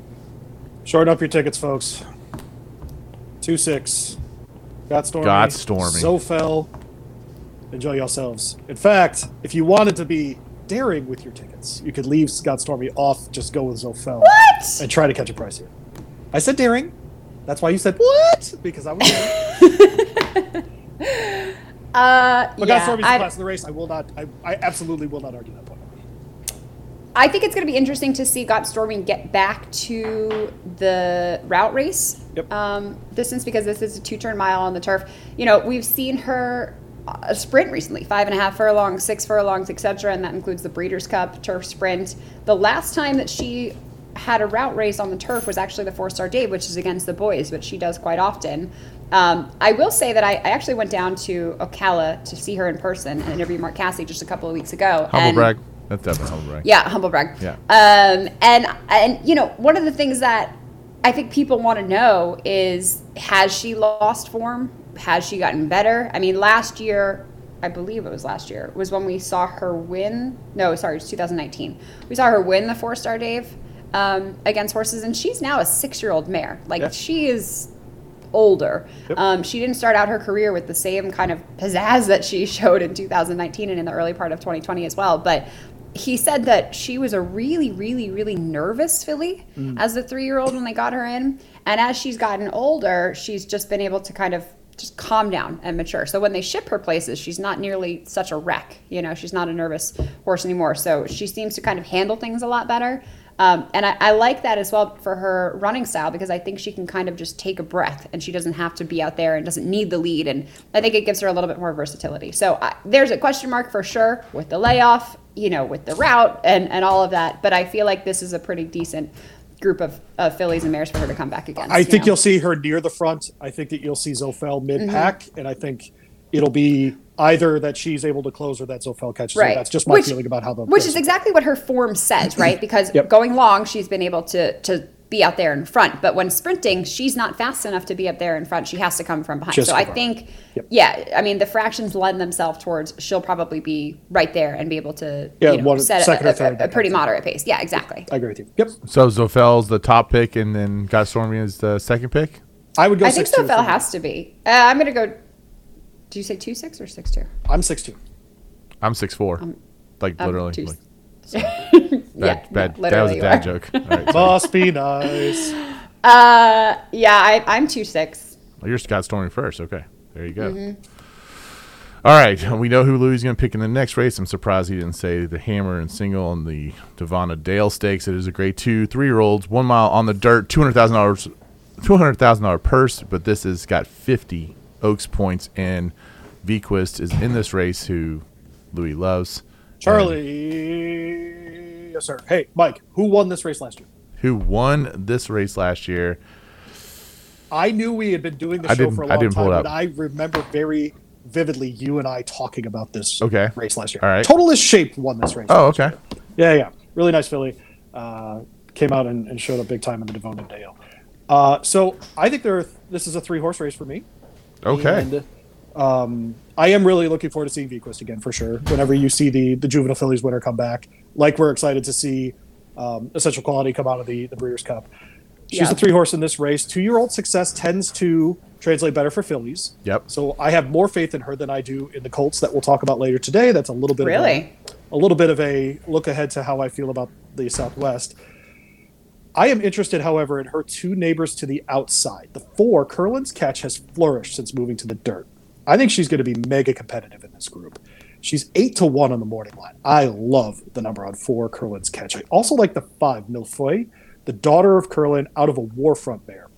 Shorten up your tickets, folks. Two six. Got Stormy. Got Stormy. Zofelle. Enjoy yourselves. In fact, if you wanted to be daring with your tickets, you could leave Got Stormy off. Just go with Zofelle. What? And try to catch a price here. I said daring. That's why you said what? Because I was. daring. Uh, But yeah, Stormy's the I, class of the race. I will not. I, I absolutely will not argue that point. I think it's going to be interesting to see Got Stormy get back to the route race Yep. um, distance because this is a two-turn mile on the turf. You know, we've seen her uh, sprint recently, five and a half furlongs, six furlongs, etc., and that includes the Breeders' Cup turf sprint. The last time that she had a route race on the turf was actually the Fourstardave, which is against the boys, which she does quite often. Um, I will say that I, I actually went down to Ocala to see her in person and interview Mark Casse just a couple of weeks ago. Humble and- brag. That's definitely humble brag. yeah, humble brag. Yeah. Um, and and you know, one of the things that I think people want to know is has she lost form? Has she gotten better? I mean, last year, I believe it was last year, was when we saw her win. No, sorry, it's 2019. We saw her win the Fourstardave um, against horses, and she's now a six year old mare. Like Yeah. she is older. Yep. Um, she didn't start out her career with the same kind of pizzazz that she showed in 2019 and in the early part of 2020 as well. But he said that she was a really, really, really nervous filly as a three year old when they got her in. And as she's gotten older, she's just been able to kind of just calm down and mature. So when they ship her places, she's not nearly such a wreck. You know, she's not a nervous horse anymore. So she seems to kind of handle things a lot better. Um, and I, I like that as well for her running style because I think she can kind of just take a breath and she doesn't have to be out there and doesn't need the lead. And I think it gives her a little bit more versatility. So I, there's a question mark for sure with the layoff, you know, with the route and, and all of that. But I feel like this is a pretty decent group of, of fillies and mares for her to come back again. I you think know? you'll see her near the front. I think that you'll see Zofelle mid pack, Mm-hmm. and I think it'll be either that she's able to close or that Zofelle catches her. That's just my Which- feeling about how the Which is exactly what her form says, right? Because Yep. going long, she's been able to to be out there in front, but when sprinting, she's not fast enough to be up there in front. She has to come from behind. Just so I from think, Yep. yeah, I mean, the fractions lend themselves towards she'll probably be right there and be able to Yeah, you know, one- set second a, or third, a, a that pretty moderate pace. Yeah, exactly. I agree with you. Yep. So Zofelle's the top pick, and then got Stormy as the second pick. I would go I think Zofelle has to be. Uh, I'm gonna go. Do you say two six or six two? I'm six two. I'm six four, like I'm literally. two- Like, yeah, bad, no, bad. that was a dad joke. All right, sorry. Must be nice. Uh, yeah, I, I'm two six. Well, you're Got Stormy first. Okay, there you go. Mm-hmm. All right, we know who Louis is going to pick in the next race. I'm surprised he didn't say the hammer and single on the Davona Dale Stakes. It is a grade two, three year olds, one mile on the dirt, two hundred thousand dollars, two hundred thousand dollar purse. But this has got fifty Oaks points, and Vequist is in this race, who Louis loves. Charlie. Yes, sir. Hey, Mike, who won this race last year? who won this race last year. I knew we had been doing the I show didn't- for a long didn't pull time, it up. but I remember very vividly you and I talking about this Okay. race last year. All right. Tonalist's Shape won this race. Oh, okay. Yeah, yeah. Really nice filly. Uh, came out and, and showed up big time in the Davona Dale. Uh, so I think there. Are, this is a three horse race for me. Okay. And Um, I am really looking forward to seeing Vequist again for sure. Whenever you see the the juvenile fillies winner come back, like we're excited to see um, essential quality come out of the the Breeders' Cup. She's Yeah. a three horse in this race. Two year old success tends to translate better for fillies. Yep. So I have more faith in her than I do in the Colts that we'll talk about later today. That's a little bit Really? of a, a little bit of a look ahead to how I feel about the Southwest. I am interested, however, in her two neighbors to the outside. The four, Curlin's Catch has flourished since moving to the dirt. I think she's going to be mega competitive in this group. She's eight to one on the morning line. I love the number on four, Curlin's Catch. I also like the five, Milfoy, the daughter of Curlin, out of a Warfront bear.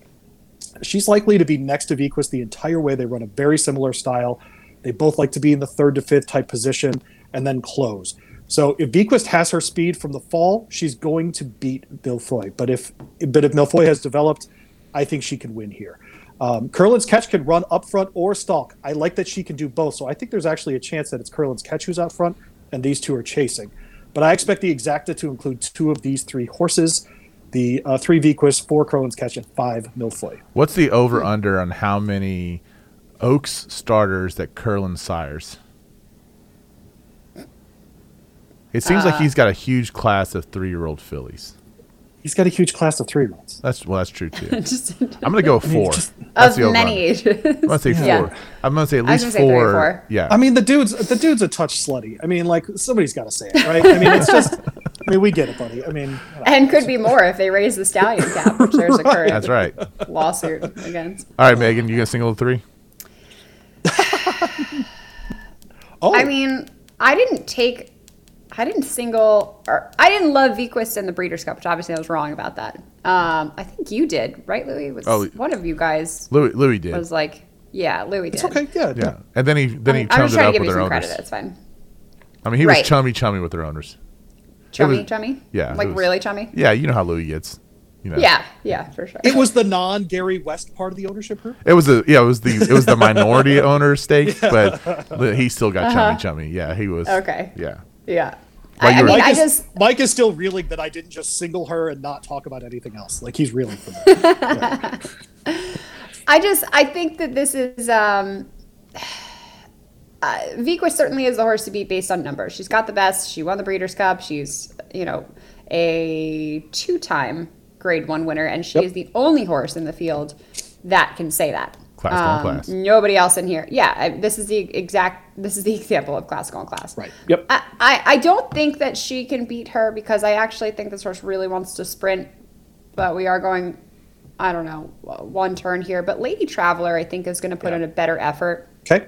She's likely to be next to Vequist the entire way. They run a very similar style. They both like to be in the third to fifth type position and then close. So if Vequist has her speed from the fall, she's going to beat Milfoy. But if but if Milfoy has developed, I think she can win here. Um, Curlin's catch can run up front or stalk. I like that she can do both. So I think there's actually a chance that it's Curlin's catch who's out front and these two are chasing. But I expect the exacta to include two of these three horses: the uh, three Vequist, four Curlin's catch, and five Milfoy. What's the over under on how many Oaks starters that Curlin sires? It seems Uh, like he's got a huge class of three year old fillies. He's got a huge class of three year. That's well, that's true too. Just I'm gonna go four. just- That's of the many over-under. ages. I'm gonna say four. I'm gonna say at I was least say three or four. four. Yeah. I mean, the dude's the dude's a touch slutty. I mean, like somebody's got to say it, right? I mean, it's just. I mean, we get it, buddy. I mean, you know. And could be more if they raise the stallion cap, which there's a current that's right. lawsuit against. All right, Megan, you gonna single of three? oh, I mean, I didn't take, I didn't single, or I didn't love Vequist in the Breeders' Cup, which obviously I was wrong about that. Um, I think you did, right, Louis? Was Oh. one of you guys Louis, Louis did. was like, yeah, Louis did. it's okay. Yeah, yeah, and then he then he I'm, I'm chummed just it trying up to give with their some owners. credit. It's fine. I mean, he was chummy, chummy with their owners. Chummy, was- chummy. yeah, like was- really chummy. Yeah, you know how Louis gets. You know. Yeah, yeah, for sure. It was the non Gary West part of the ownership group. It was the yeah, it was the it was the minority owner stake, but he still got chummy chummy. Yeah, he was. Uh-huh. Okay. Yeah. yeah. While I, I mean, Mike I is, just Mike is still reeling that I didn't just single her and not talk about anything else. Like he's reeling from that. I just I think that this is um uh, Vequist certainly is the horse to beat based on numbers. She's got the best. She won the Breeders' Cup. She's you know a two-time Grade One winner, and she Yep. is the only horse in the field that can say that. Classical Um, class. Nobody else in here. Yeah, I, this is the exact. This is the example of classical and class. right. Yep. I, I, I don't think that she can beat her because I actually think this horse really wants to sprint, but we are going, I don't know, one turn here. But Lady Traveler, I think, is going to put Yeah. in a better effort Okay.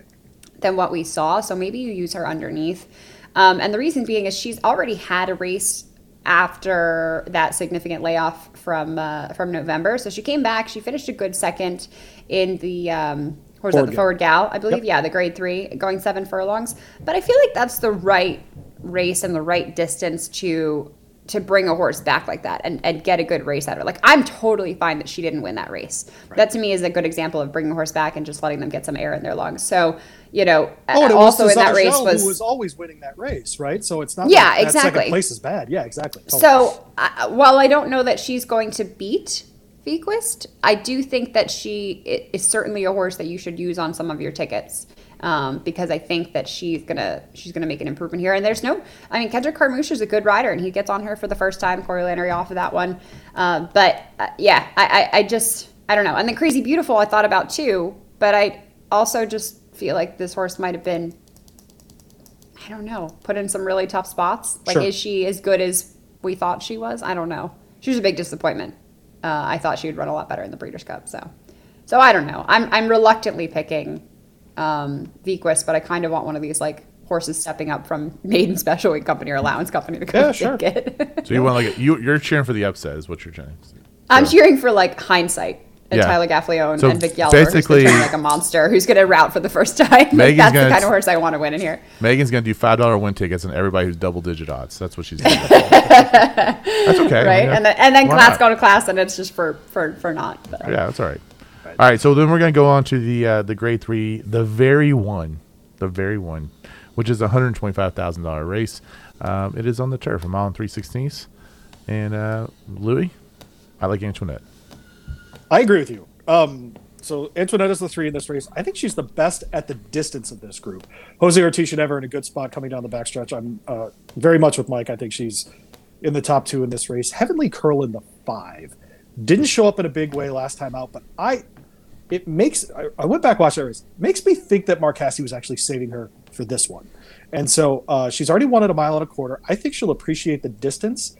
than what we saw. So maybe you use her underneath. Um, and the reason being is she's already had a race after that significant layoff from uh, from November. So she came back. She finished a good second in the um, was that, the forward gal, I believe. Yep. Yeah, the grade three, going seven furlongs. But I feel like that's the right race and the right distance to to bring a horse back like that and, and get a good race out of her. Like I'm totally fine that she didn't win that race. That to me is a good example of bringing a horse back and just letting them get some air in their lungs. So you know, Oh, and also in that race was, who was always winning that race, right? So it's not. Yeah, like that exactly. Second place is bad. Yeah, exactly. Totally. So uh, while I don't know that she's going to beat Vequist, I do think that she is certainly a horse that you should use on some of your tickets. Um, because I think that she's gonna she's gonna make an improvement here, and there's no, I mean Kendrick Carmouche is a good rider, and he gets on her for the first time. Corey Lanerie off of that one, uh, but uh, yeah, I, I I just I don't know. And then Crazy Beautiful I thought about too, but I also just feel like this horse might have been I don't know, put in some really tough spots. Like, Sure. is she as good as we thought she was? I don't know. She was a big disappointment. Uh, I thought she would run a lot better in the Breeders' Cup. So, so I don't know. I'm I'm reluctantly picking um, Vequist, but I kind of want one of these like horses stepping up from maiden special weight company or allowance company to go Yeah, and sure. take it. So you want like a, you you're cheering for the upset is what you're cheering. I'm cheering for like hindsight. And Yeah. Tyler Gaffalione So and Vic Yeller, basically- gonna turn like a monster, who's going to route for the first time. Like, Megan's that's the gonna- kind of horse I want to win in here. Megan's gonna do five dollar win tickets and everybody who's double digit odds. That's what she's gonna do. That's okay. right? Yeah. And then and then class not? go to class, and it's just for for for not. But. Yeah, that's all right. All right, so then we're gonna go on to the uh, the grade three, the very one, the very one, which is a hundred twenty five thousand dollar race. Um, it is on the turf, a mile and three sixteenths. And uh, Louis, I like Antoinette. I agree with you. Um, so is the three in this race. I think she's the best at the distance of this group. Jose Ortiz should ever in a good spot coming down the backstretch. I'm uh, very much with Mike. I think she's in the top two in this race. Heavenly Curlin the five. Didn't show up in a big way last time out, but I it makes I, I went back watched that race. Makes me think that Mark Casse was actually saving her for this one. And so uh, she's already won at a mile and a quarter. I think she'll appreciate the distance.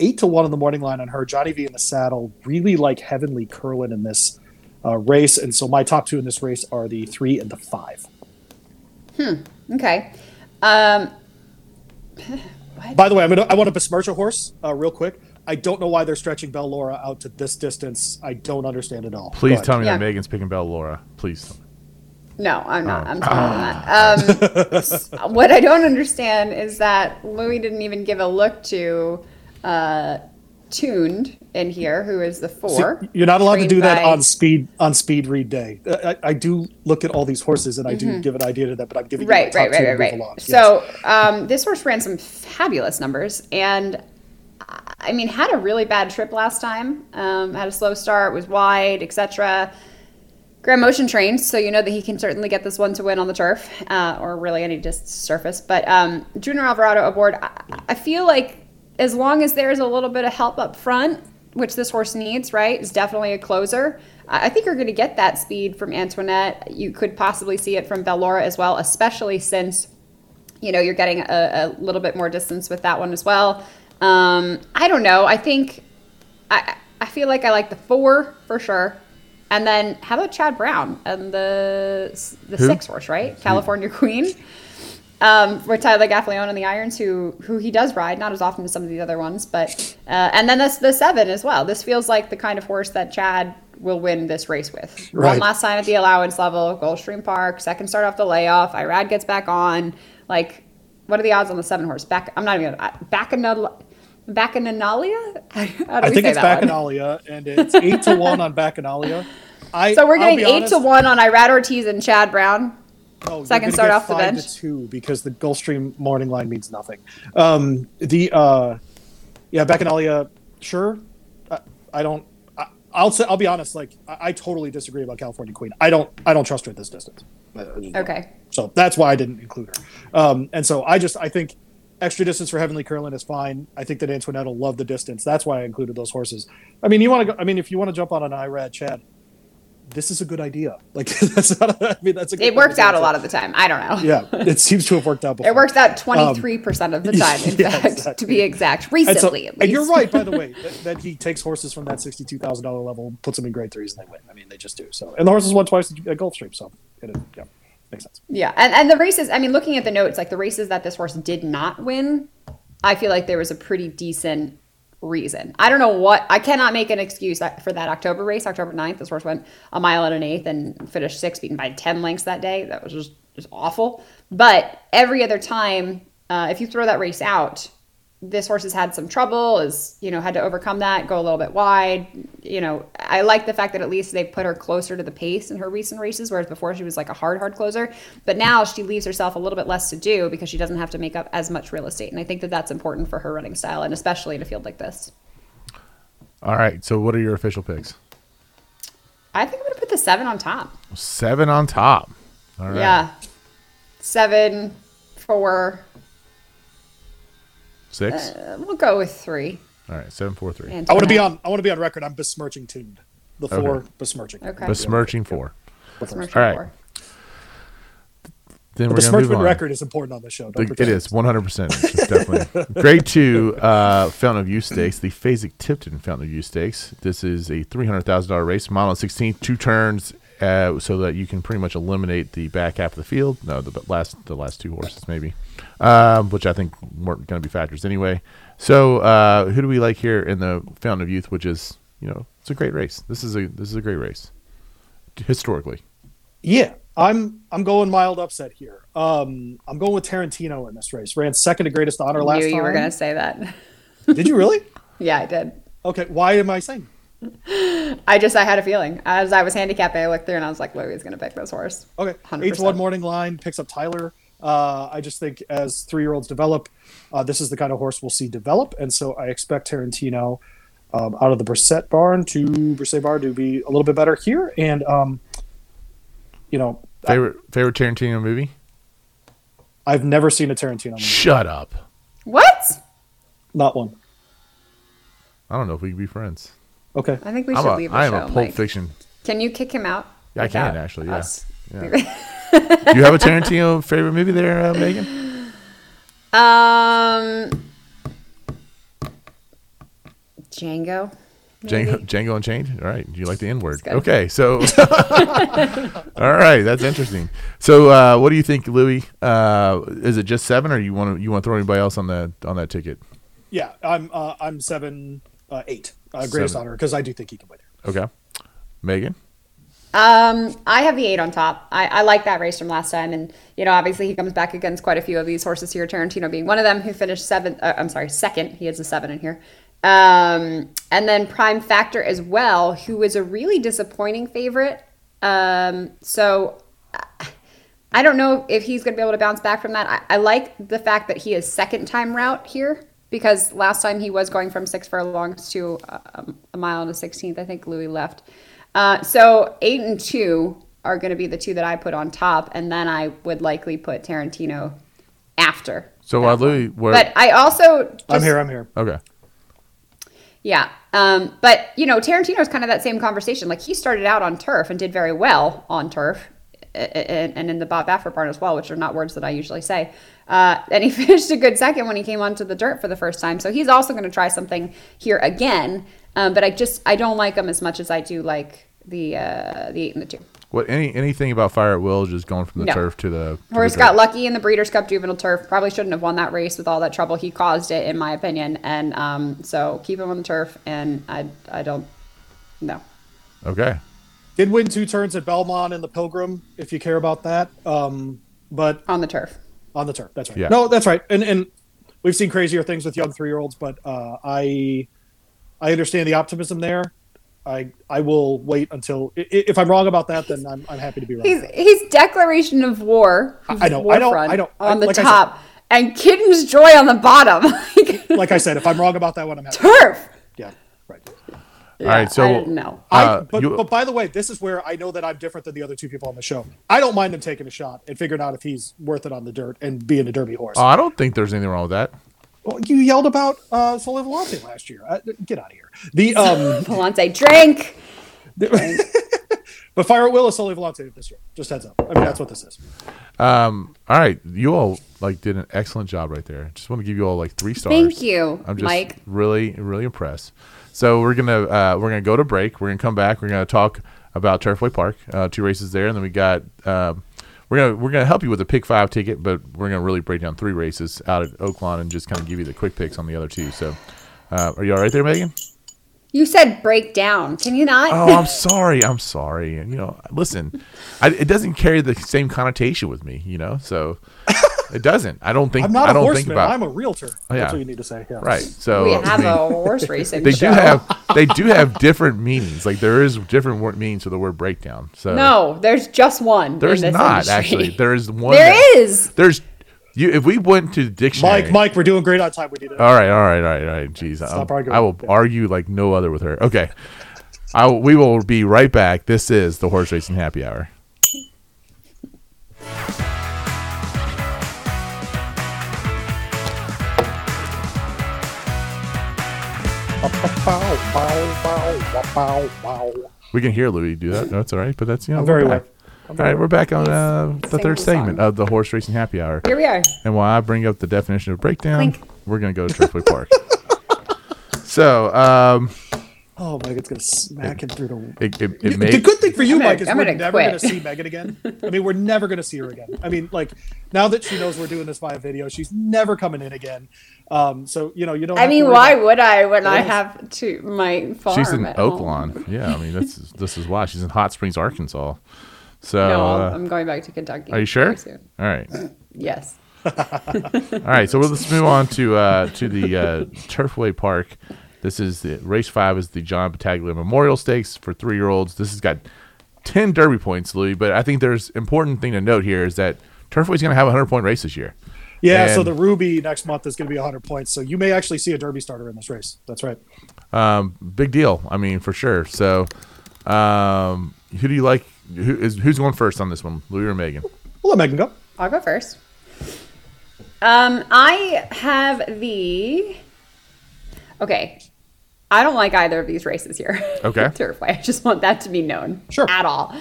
Eight to one in the morning line on her. Johnny V in the saddle. Really like Heavenly Curlin in this uh, race. And so my top two in this race are the three and the five. Hmm. Okay. Um, By the way, I'm gonna, I want to besmirch a horse uh, real quick. I don't know why they're stretching Bell Laura out to this distance. I don't understand at all. Please But- tell me Yeah. that Megan's picking Bell Laura. Please. Tell me. no, I'm not. Oh. I'm telling that. Um, what I don't understand is that Louis didn't even give a look to uh, Tuned in here, who is the See, four. you're not allowed to trained do that on speed on speed read day. I, I- I do look at all these horses and I do give an idea to that, but I'm giving you my Mm-hmm. Right, top right, right, right, right. move along. Yes. So um, this horse ran some fabulous numbers, and I mean had a really bad trip last time. Um, had a slow start, was wide, etc. Graham Motion trained, so you know that he can certainly get this one to win on the turf, uh, or really any just surface. But um, Junior Alvarado aboard, I, I feel like as long as there's a little bit of help up front, which this horse needs, right, is definitely a closer. I I think you're going to get that speed from Antoinette. You could possibly see it from Bellora as well, especially since you know you're getting a, a little bit more distance with that one as well. Um, I don't know. I think I I feel like I like the four for sure. And then how about Chad Brown and the the Who? six horse, right? California Queen. Um, with Tyler Gaffalione and the irons, who who he does ride, not as often as some of the other ones, but uh, and then that's the seven as well. This feels like the kind of horse that Chad will win this race with. One last time at the allowance level, Gulfstream Park, second start off the layoff, Irad gets back on. Like, what are the odds on the seven horse? Back, I'm not even gonna Bacchanal, Bacchanalalia. How do we I think say it's that one? Bacchanalia, and it's eight to one on Bacchanalia. I, So we're getting eight honest, to one on Irad Ortiz and Chad Brown. Oh, you're Second gonna start get off the bench. to two because the Gulfstream morning line means nothing. Um, the uh, yeah, Bacchanalia, sure. I, I don't. I, I'll say. I'll be honest. Like I, I totally disagree about California Queen. I don't. I don't trust her at this distance. I- I don't. Okay. So that's why I didn't include her. Um, and so I just I think extra distance for Heavenly Curlin is fine. I think that Antoinette will love the distance. That's why I included those horses. I mean, you want to go? I mean, if you want to jump on an IRAD, Chad, this is a good idea. Like that's not. A, I mean, that's a. Good It works out a lot of the time. I don't know. Yeah, it seems to have worked out before. It works out 23% um, of the time, in yeah, fact, to be exact. And, so, Recently, at least. and you're right, by the way, that, that he takes horses from that sixty-two thousand dollar level, puts them in grade threes, and they win. I mean, they just do. So, and the horses won twice at Gulfstream, so it, yeah, makes sense. Yeah, and, and the races, I mean, looking at the notes, like the races that this horse did not win, I feel like there was a pretty decent reason. I don't know what, I cannot make an excuse for that October race, October 9th. This horse went a mile and an eighth and finished sixth, beaten by 10 lengths that day. That was just, just awful. But every other time, uh, if you throw that race out, this horse has had some trouble, is, you know, had to overcome that, go a little bit wide. You know, I like the fact that at least they've put her closer to the pace in her recent races, whereas before she was like a hard, hard closer. But now she leaves herself a little bit less to do because she doesn't have to make up as much real estate. And I think that that's important for her running style, and especially in a field like this. All right. So what are your official picks? I think I'm going to put the seven on top. Seven on top. All right. Yeah. Seven, four, Six. uh, we'll go with three. All right. Seven, four, three. I want to be on. I want to be on record. I'm besmirching tuned. The four Okay. besmirching. Okay. Besmirching four. Besmirching All right. four. Then The we're gonna move besmirchment on. record is important on this show. Don't The- it pretend. is 100%. Definitely. Grade two, uh, Fountain of Youth Stakes, the Fasig-Tipton Fountain of Youth Stakes. This is a $300,000 race, mile and 16th, two turns, uh, so that you can pretty much eliminate the back half of the field. No, the last the last two horses, maybe, um, which I think weren't going to be factors anyway. So, uh, who do we like here in the Fountain of Youth, which is, you know, it's a great race. This is a this is a great race historically. Yeah, I'm. I'm going mild upset here. Um, I'm going with Tarantino in this race. Ran second to greatest honor I last knew you time. were going to say that. Did you really? yeah, I did. Okay. Why am I saying? I just I had a feeling as I was handicapping. I looked through and I was like, Louis is going to pick this horse. Okay. 100%. Eight to one morning line picks up Tyler. Uh, I just think as three year olds develop, uh, this is the kind of horse we'll see develop, and so I expect Tarantino. um, out of the Brissett barn to Brissett barn to be a little bit better here. And, um, you know, Favorite favorite Tarantino movie? I've never seen a Tarantino movie. Shut up. What? Not one. I don't know if we can be friends. Okay. I think we I'm should a, leave the I am show. a Pulp Mike. Fiction. Can you kick him out? Yeah, I can without actually. Yeah. yeah. Do you have a Tarantino favorite movie there, uh, Megan? Um, Django. Django, maybe? Django Unchained. All right, you like the N word? Okay, so all right, that's interesting. So, uh, what do you think, Louis? Uh, is it just seven, or you want to you want to throw anybody else on that on that ticket? Yeah, I'm uh, I'm seven, uh, eight. Uh, greatest Seven. honor because I do think he can win. Okay, Megan. Um, I have the eight on top. I, I like that race from last time, and you know, obviously he comes back against quite a few of these horses here. Tarantino being one of them, who finished seventh. Uh, I'm sorry, second. He has a seven in here. Um, and then Prime Factor as well, who is a really disappointing favorite. Um, so I- I don't know if he's going to be able to bounce back from that. I, I like the fact that he is second time route here because last time he was going from six furlongs to uh, a mile and a sixteenth. I think Louis left. Uh, so eight and two are going to be the two that I put on top, and then I would likely put Tarantino after. So, uh. Louis, where? But I also just, I'm here. I'm here. okay, yeah. Um, but, you know, Tarantino's kind of that same conversation. Like, he started out on turf and did very well on turf a- a- and, and in the Bob Baffert barn as well, which are not words that I usually say. Uh, and he finished a good second when he came onto the dirt for the first time. So he's also going to try something here again. Um, but I just, I don't like him as much as I do like the uh, the eight and the two. what any anything about Fire at Will just going from the No. turf to the to Horse the got lucky in the Breeders' Cup Juvenile Turf. Probably shouldn't have won that race with all that trouble he caused it, in my opinion. And um, so keep him on the turf. And I, I don't, no. Okay, Did win two turns at Belmont in the Pilgrim, if you care about that. Um, but On the turf. On the turf, that's right. Yeah. No, that's right. And and we've seen crazier things with young three year olds, but uh, I I understand the optimism there. I I will wait until i- i- if I'm wrong about that, then I'm, I'm happy to be wrong. He's he's Declaration of War. I know, I don't- I don't- on I- the like I said- top, and Kitten's Joy on the bottom. Like, like I said, if I'm wrong about that one, I'm happy. turf. Yeah, all right. So, I didn't know. I, uh, but, you- but by the way, this is where I know that I'm different than the other two people on the show. I don't mind him taking a shot and figuring out if he's worth it on the dirt and being a Derby horse. oh, I don't think there's anything wrong with that. Well, you yelled about uh, Sole Volante last year. Uh, get out of here. The um, Volante drink. but Fire at Will is Sole Volante this year. Just heads up. I mean, that's what this is. Um, all right, you all like did an excellent job right there. Just want to give you all like three stars. Thank you, I'm just Mike. really, really impressed. So we're gonna uh, we're gonna go to break. We're gonna come back. We're gonna talk about Turfway Park, uh, two races there, and then we got um, we're gonna we're gonna help you with a pick five ticket, but we're gonna really break down three races out at Oaklawn and just kind of give you the quick picks on the other two. So, uh, are you all right there, Megan? You said break down. Can you not? Oh, I'm sorry. I'm sorry. And you know, listen, I, it doesn't carry the same connotation with me. You know, so it doesn't. I don't think. I'm not I a don't think horseman. about I'm a realtor. Oh, yeah. That's what you need to say. Yeah. right. So we I have mean, a horse racing they show. do have they do have different meanings. Like there is different word meanings to the word breakdown. So No, there's just one. there's in this not industry. actually. There is one. There that- is. There's you. If we went to the dictionary, Mike, Mike, we're doing great on time. We need it. All right, all right, all right, all right. Jeez, I'll- Stop arguing. I will Yeah. argue like no other with her. Okay, I will, we will be right back. This is the horse racing happy hour. We can hear Louis do that. No, it's all right, but that's you know I'm very well. back. All right, we're back on uh, the Sing third the segment song. of the horse racing happy hour. Here we are. And while I bring up the definition of breakdown, Clink. we're gonna go to Turfway Park. so, um, Oh, Mike, it's gonna smack him through the. it, it, the it may, good thing for you, I'm gonna- Mike, is I'm we're gonna never going to see Megan again. I mean, we're never going to see her again. I mean, like now that she knows we're doing this via video, she's never coming in again. Um, so you know, you don't. I mean, why about- would I when I have to my farm? she's in at home? Oaklawn. Yeah, I mean that's this is why she's in Hot Springs, Arkansas. So, No, uh, I'm going back to Kentucky. are you sure? soon. All right, Yes. all right. So let's move on to uh, to the uh, Turfway Park. This is the race five is the John Battaglia Memorial Stakes for three year olds. This has got ten Derby points, Louis. But I think there's important thing to note here is that Turfway's going to have a hundred point race this year. Yeah, so the Ruby next month is going to be 100 points. So you may actually see a Derby starter in this race. That's right. Um, big deal. I mean, for sure. So, um, who do you like? Who is who's going first on this one, Louis or Megan? We'll let Megan go. I'll go first. Um, I have the. Okay, I don't like either of these races here. Okay. Turfway. I just want that to be known. Sure. At all.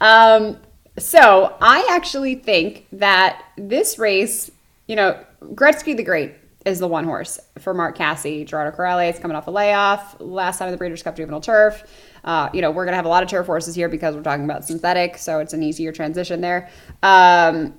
Um, so I actually think that this race, you know, Gretzky the Great is the one horse for Mark Casse. Gerardo Corrales is coming off a layoff. Last time in the Breeders' Cup Juvenile Turf. Uh, you know, we're going to have a lot of turf horses here because we're talking about synthetic, so it's an easier transition there. Um,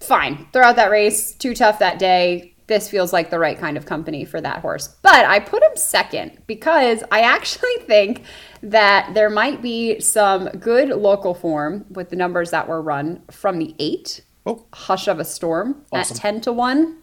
fine. Throw out that race. Too tough that day. This feels like the right kind of company for that horse. But I put him second because I actually think that there might be some good local form with the numbers that were run from the eight. Oh. Hush of a Storm Awesome. at 10 to 1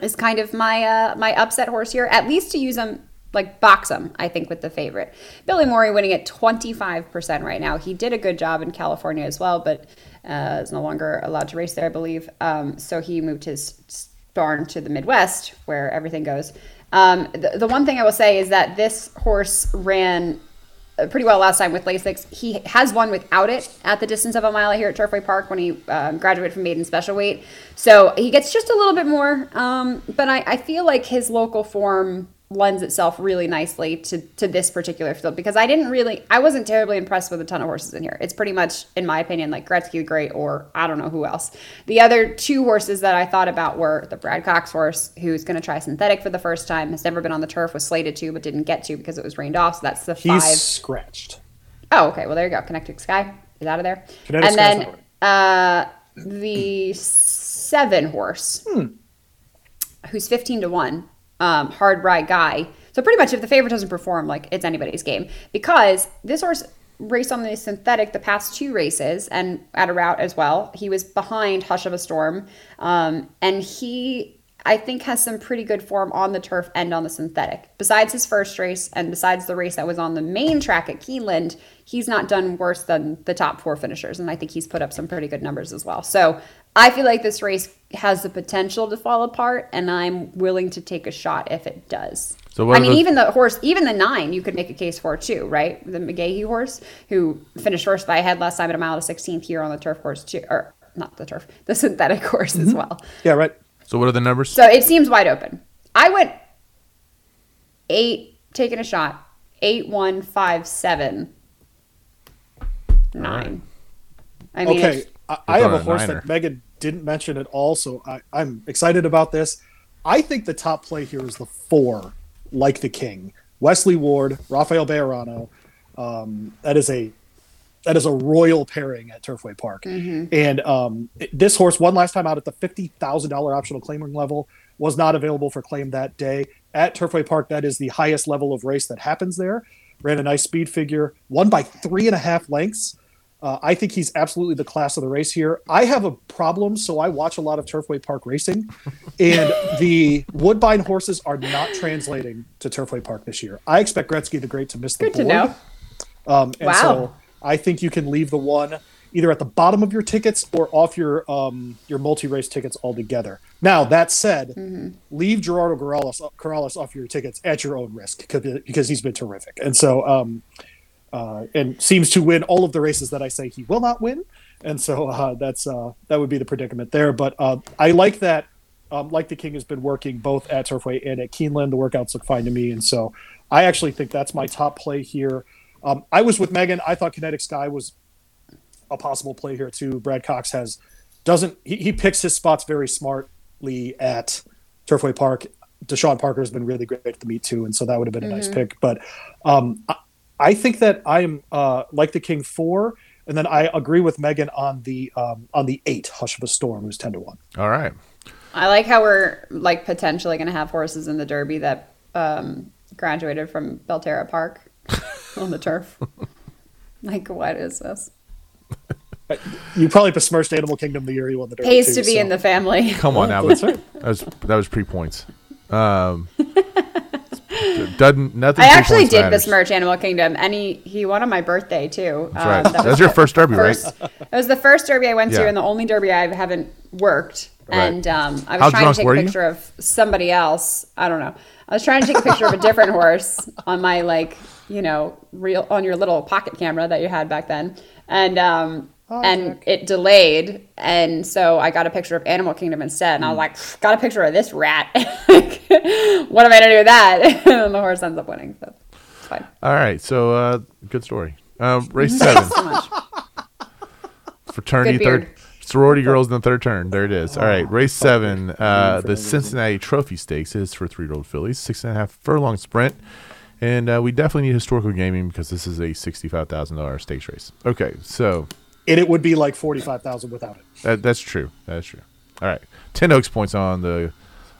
is kind of my uh, my upset horse here. At least to use him like box him, I think with the favorite. Billy Morey winning at 25% right now. He did a good job in California as well, but uh, is no longer allowed to race there, I believe. Um, so he moved his barn to the Midwest where everything goes. Um, the, the one thing I will say is that this horse ran uh, pretty well last time with Lasix. He has won without it at the distance of a mile here at Turfway Park when he um, graduated from maiden special weight. So he gets just a little bit more. Um, but I, I feel like his local form lends itself really nicely to, to this particular field because I didn't really, I wasn't terribly impressed with a ton of horses in here. It's pretty much, in my opinion, like Gretzky the Great or I don't know who else. The other two horses that I thought about were the Brad Cox horse, who's going to try synthetic for the first time, has never been on the turf, was slated to, but didn't get to because it was rained off. So that's the He's five. scratched. Oh, okay. Well, there you go. Connected Sky is out of there. And Sky's then uh, the seven horse, Hmm. who's 15 to 1, um, hard ride guy. So pretty much if the favorite doesn't perform, like it's anybody's game. Because this horse raced on the synthetic the past two races and at a route as well. He was behind Hush of a Storm. Um, and he I think has some pretty good form on the turf and on the synthetic. Besides his first race and besides the race that was on the main track at Keeneland, he's not done worse than the top four finishers. And I think he's put up some pretty good numbers as well. So I feel like this race has the potential to fall apart, and I'm willing to take a shot if it does. So what I mean, the- even the horse, even the nine, you could make a case for too, right? The McGahee horse, who finished first by a head last time at a mile to 16th here on the turf course too, or not the turf, the synthetic course as mm-hmm. well. Yeah, right. So what are the numbers? So it seems wide open. I went eight, taking a shot. Eight, one, five, seven, nine. I mean, okay, it's- I, I have a a horse niner. that Megan didn't mention at all, so I, I'm excited about this. I think the top play here is the four, like the king. Wesley Ward, Rafael Bejarano. Um, that is a that is a royal pairing at Turfway Park. And um, this horse one last time out at the fifty thousand dollar optional claiming level. Was not available for claim that day at Turfway Park. That is the highest level of race that happens there. Ran a nice speed figure, won by three and a half lengths. Uh, I think he's absolutely the class of the race here. I have a problem, so I watch a lot of Turfway Park racing, and the Woodbine horses are not translating to Turfway Park this year. I expect Gretzky the Great to miss the good to board. know. Um, and Wow. so I think you can leave the one either at the bottom of your tickets or off your um, your multi race tickets altogether. Now that said, Mm-hmm. leave Gerardo Corrales, Corrales off your tickets at your own risk because because he's been terrific, and so um, uh, and seems to win all of the races that I say he will not win, and so uh, that's uh, that would be the predicament there. But uh, I like that. Um, like the King has been working both at Turfway and at Keeneland. The workouts look fine to me, and so I actually think that's my top play here. Um, I was with Megan. I thought Kinetic Sky was a possible play here too. Brad Cox has doesn't he, he picks his spots very smartly at Turfway Park. Deshawn Parker has been really great at the meet too, and so that would have been a nice pick. But um, I, I think that I am uh, like the King four, and then I agree with Megan on the um, on the eight Hush of a Storm, who's ten to one. All right. I like how we're like potentially going to have horses in the Derby that um, graduated from Belterra Park on the turf. like, what is this? You probably besmirched Animal Kingdom the year you won the Derby. Pays too, to be so- in the family. Come on now. That's That was that was pre points. Um, doesn't nothing. I actually did matters. besmirch Animal Kingdom, and he, he won on my birthday too. That's right. Um, that was your first derby, first, right? It was the first derby I went Yeah. to, and the only derby I haven't worked. And um, I was How trying to take a you? picture of somebody else. I don't know. I was trying to take a picture of a different horse on my like, you know, real on your little pocket camera that you had back then, and um, and it delayed, and so I got a picture of Animal Kingdom instead, and I was like, got a picture of this rat. what am I gonna do with that? and the horse ends up winning. So it's fine. All right, so uh, good story. Um, race seven, So fraternity third, sorority girls in the third turn. There it is. All right, race seven, uh, the Cincinnati Trophy Stakes is for three-year-old fillies, six and a half furlong sprint, and uh, we definitely need historical gaming because this is a sixty-five thousand dollar stakes race. Okay, so And it would be like forty-five thousand without it. that, that's true. That's true. All right, ten Oaks points on the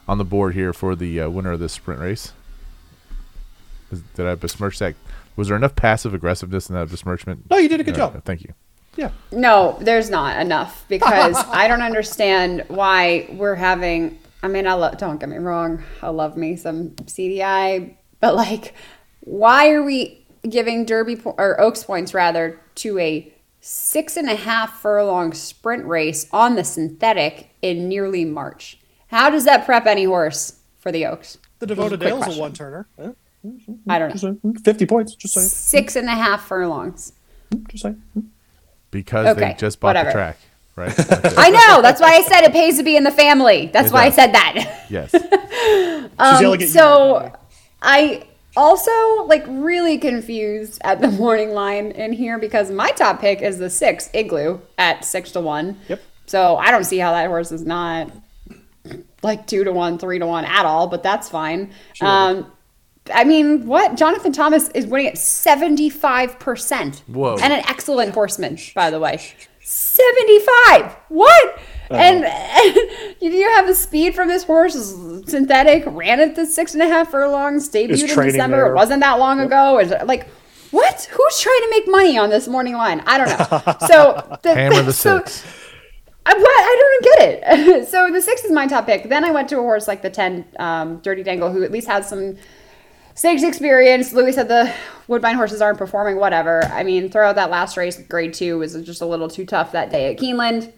on the board here for the uh, winner of this sprint race. Is- Did I besmirch that? Was there enough passive aggressiveness in that besmirchment? No, you did a good All right, job. Thank you. Yeah. No, there's not enough because I don't understand why we're having. I mean, I love. Don't get me wrong. I love me some CDI, but like, why are we giving Derby po- or Oaks points rather to a six and a half furlong sprint race on the synthetic in nearly March? How does that prep any horse for the Oaks? The devoted quick Dale's a one turner. Yeah, I don't know. Fifty points. Just saying. Six and a half furlongs. Just saying. Because they just bought whatever. the track, right? I know. That's why I said it pays to be in the family. That's It why I said that. yes. She's yelling at you. Um, so I also like really confused at the morning line in here because my top pick is the six igloo at six to one. Yep. So I don't see how that horse is not like two to one, three to one at all, but that's fine. Um, I mean, what? Jonathan Thomas is winning at 75%. Whoa. And an excellent horseman, by the way. 75! What? And, you do you have the speed from this horse? Synthetic, ran at the six and a half furlongs, debuted in December. there. It wasn't that long ago. Is it, like, what? Who's trying to make money on this morning line? I don't know. So the, Hammer the so- six. I, what? I don't get it. so the six is my top pick. Then I went to a horse like the 10, um, Dirty Dangle, who at least has some stakes experience. Louis said the Woodbine horses aren't performing, whatever. I mean, throw out that last race, grade two, was just a little too tough that day at Keeneland.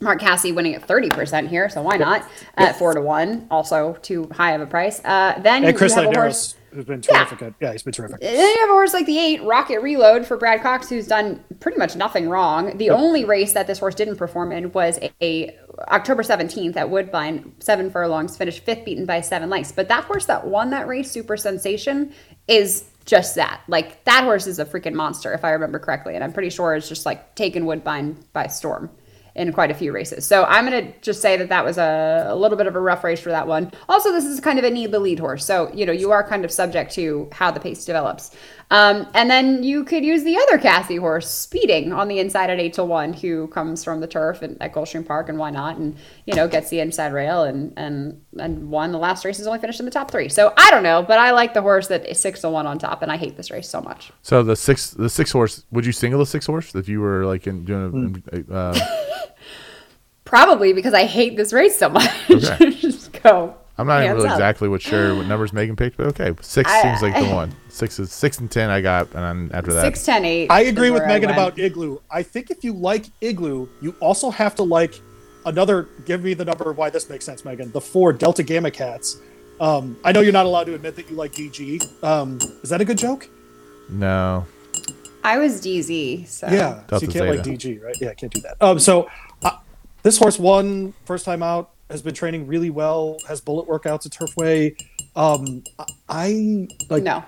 Mark Casse winning at 30% here, so why not? At 4 to 1, also too high of a price. Uh, then And Chris you have a. Landeros, who's been Yeah. terrific. At, yeah, he's been terrific. Then you have a horse like the eight, Rocket Reload for Brad Cox, who's done pretty much nothing wrong. The only race that this horse didn't perform in was a, a October 17th at Woodbine, seven furlongs, finished fifth, beaten by seven lengths. But that horse that won that race, Super Sensation, is just that. Like that horse is a freaking monster, if I remember correctly, and I'm pretty sure it's just like taken Woodbine by storm in quite a few races. So I'm going to just say that that was a, a little bit of a rough race for that one. Also, this is kind of a need the lead horse. So, you know, you are kind of subject to how the pace develops. Um, and then you could use the other Casse horse, Speeding, on the inside at 8 to 1, who comes from the turf and, at Gulfstream Park, and why not? And, you know, gets the inside rail and, and, and won the last race, is only finished in the top three. So I don't know, but I like the horse that is 6 to 1 on top, and I hate this race so much. So the six, the six horse. Would you single the six horse if you were like in doing a? Uh, Probably because I hate this race so much. Okay. just go. I'm not even really exactly what sure what numbers Megan picked, but okay, six I- seems like the one. Six is six and ten. I got, and then after that, Six, ten, eight. I agree with Megan about Igloo. I think if you like Igloo, you also have to like another. Give me the number of why this makes sense, Megan. The four Delta Gamma Cats. Um, I know you're not allowed to admit that you like DG. Um, is that a good joke? no. I was DZ, so Yeah, so you can't like DG, right? Yeah, I can't do that. Um, so uh, this horse won first time out, has been training really well, has bullet workouts at Turfway. Um, I like. no,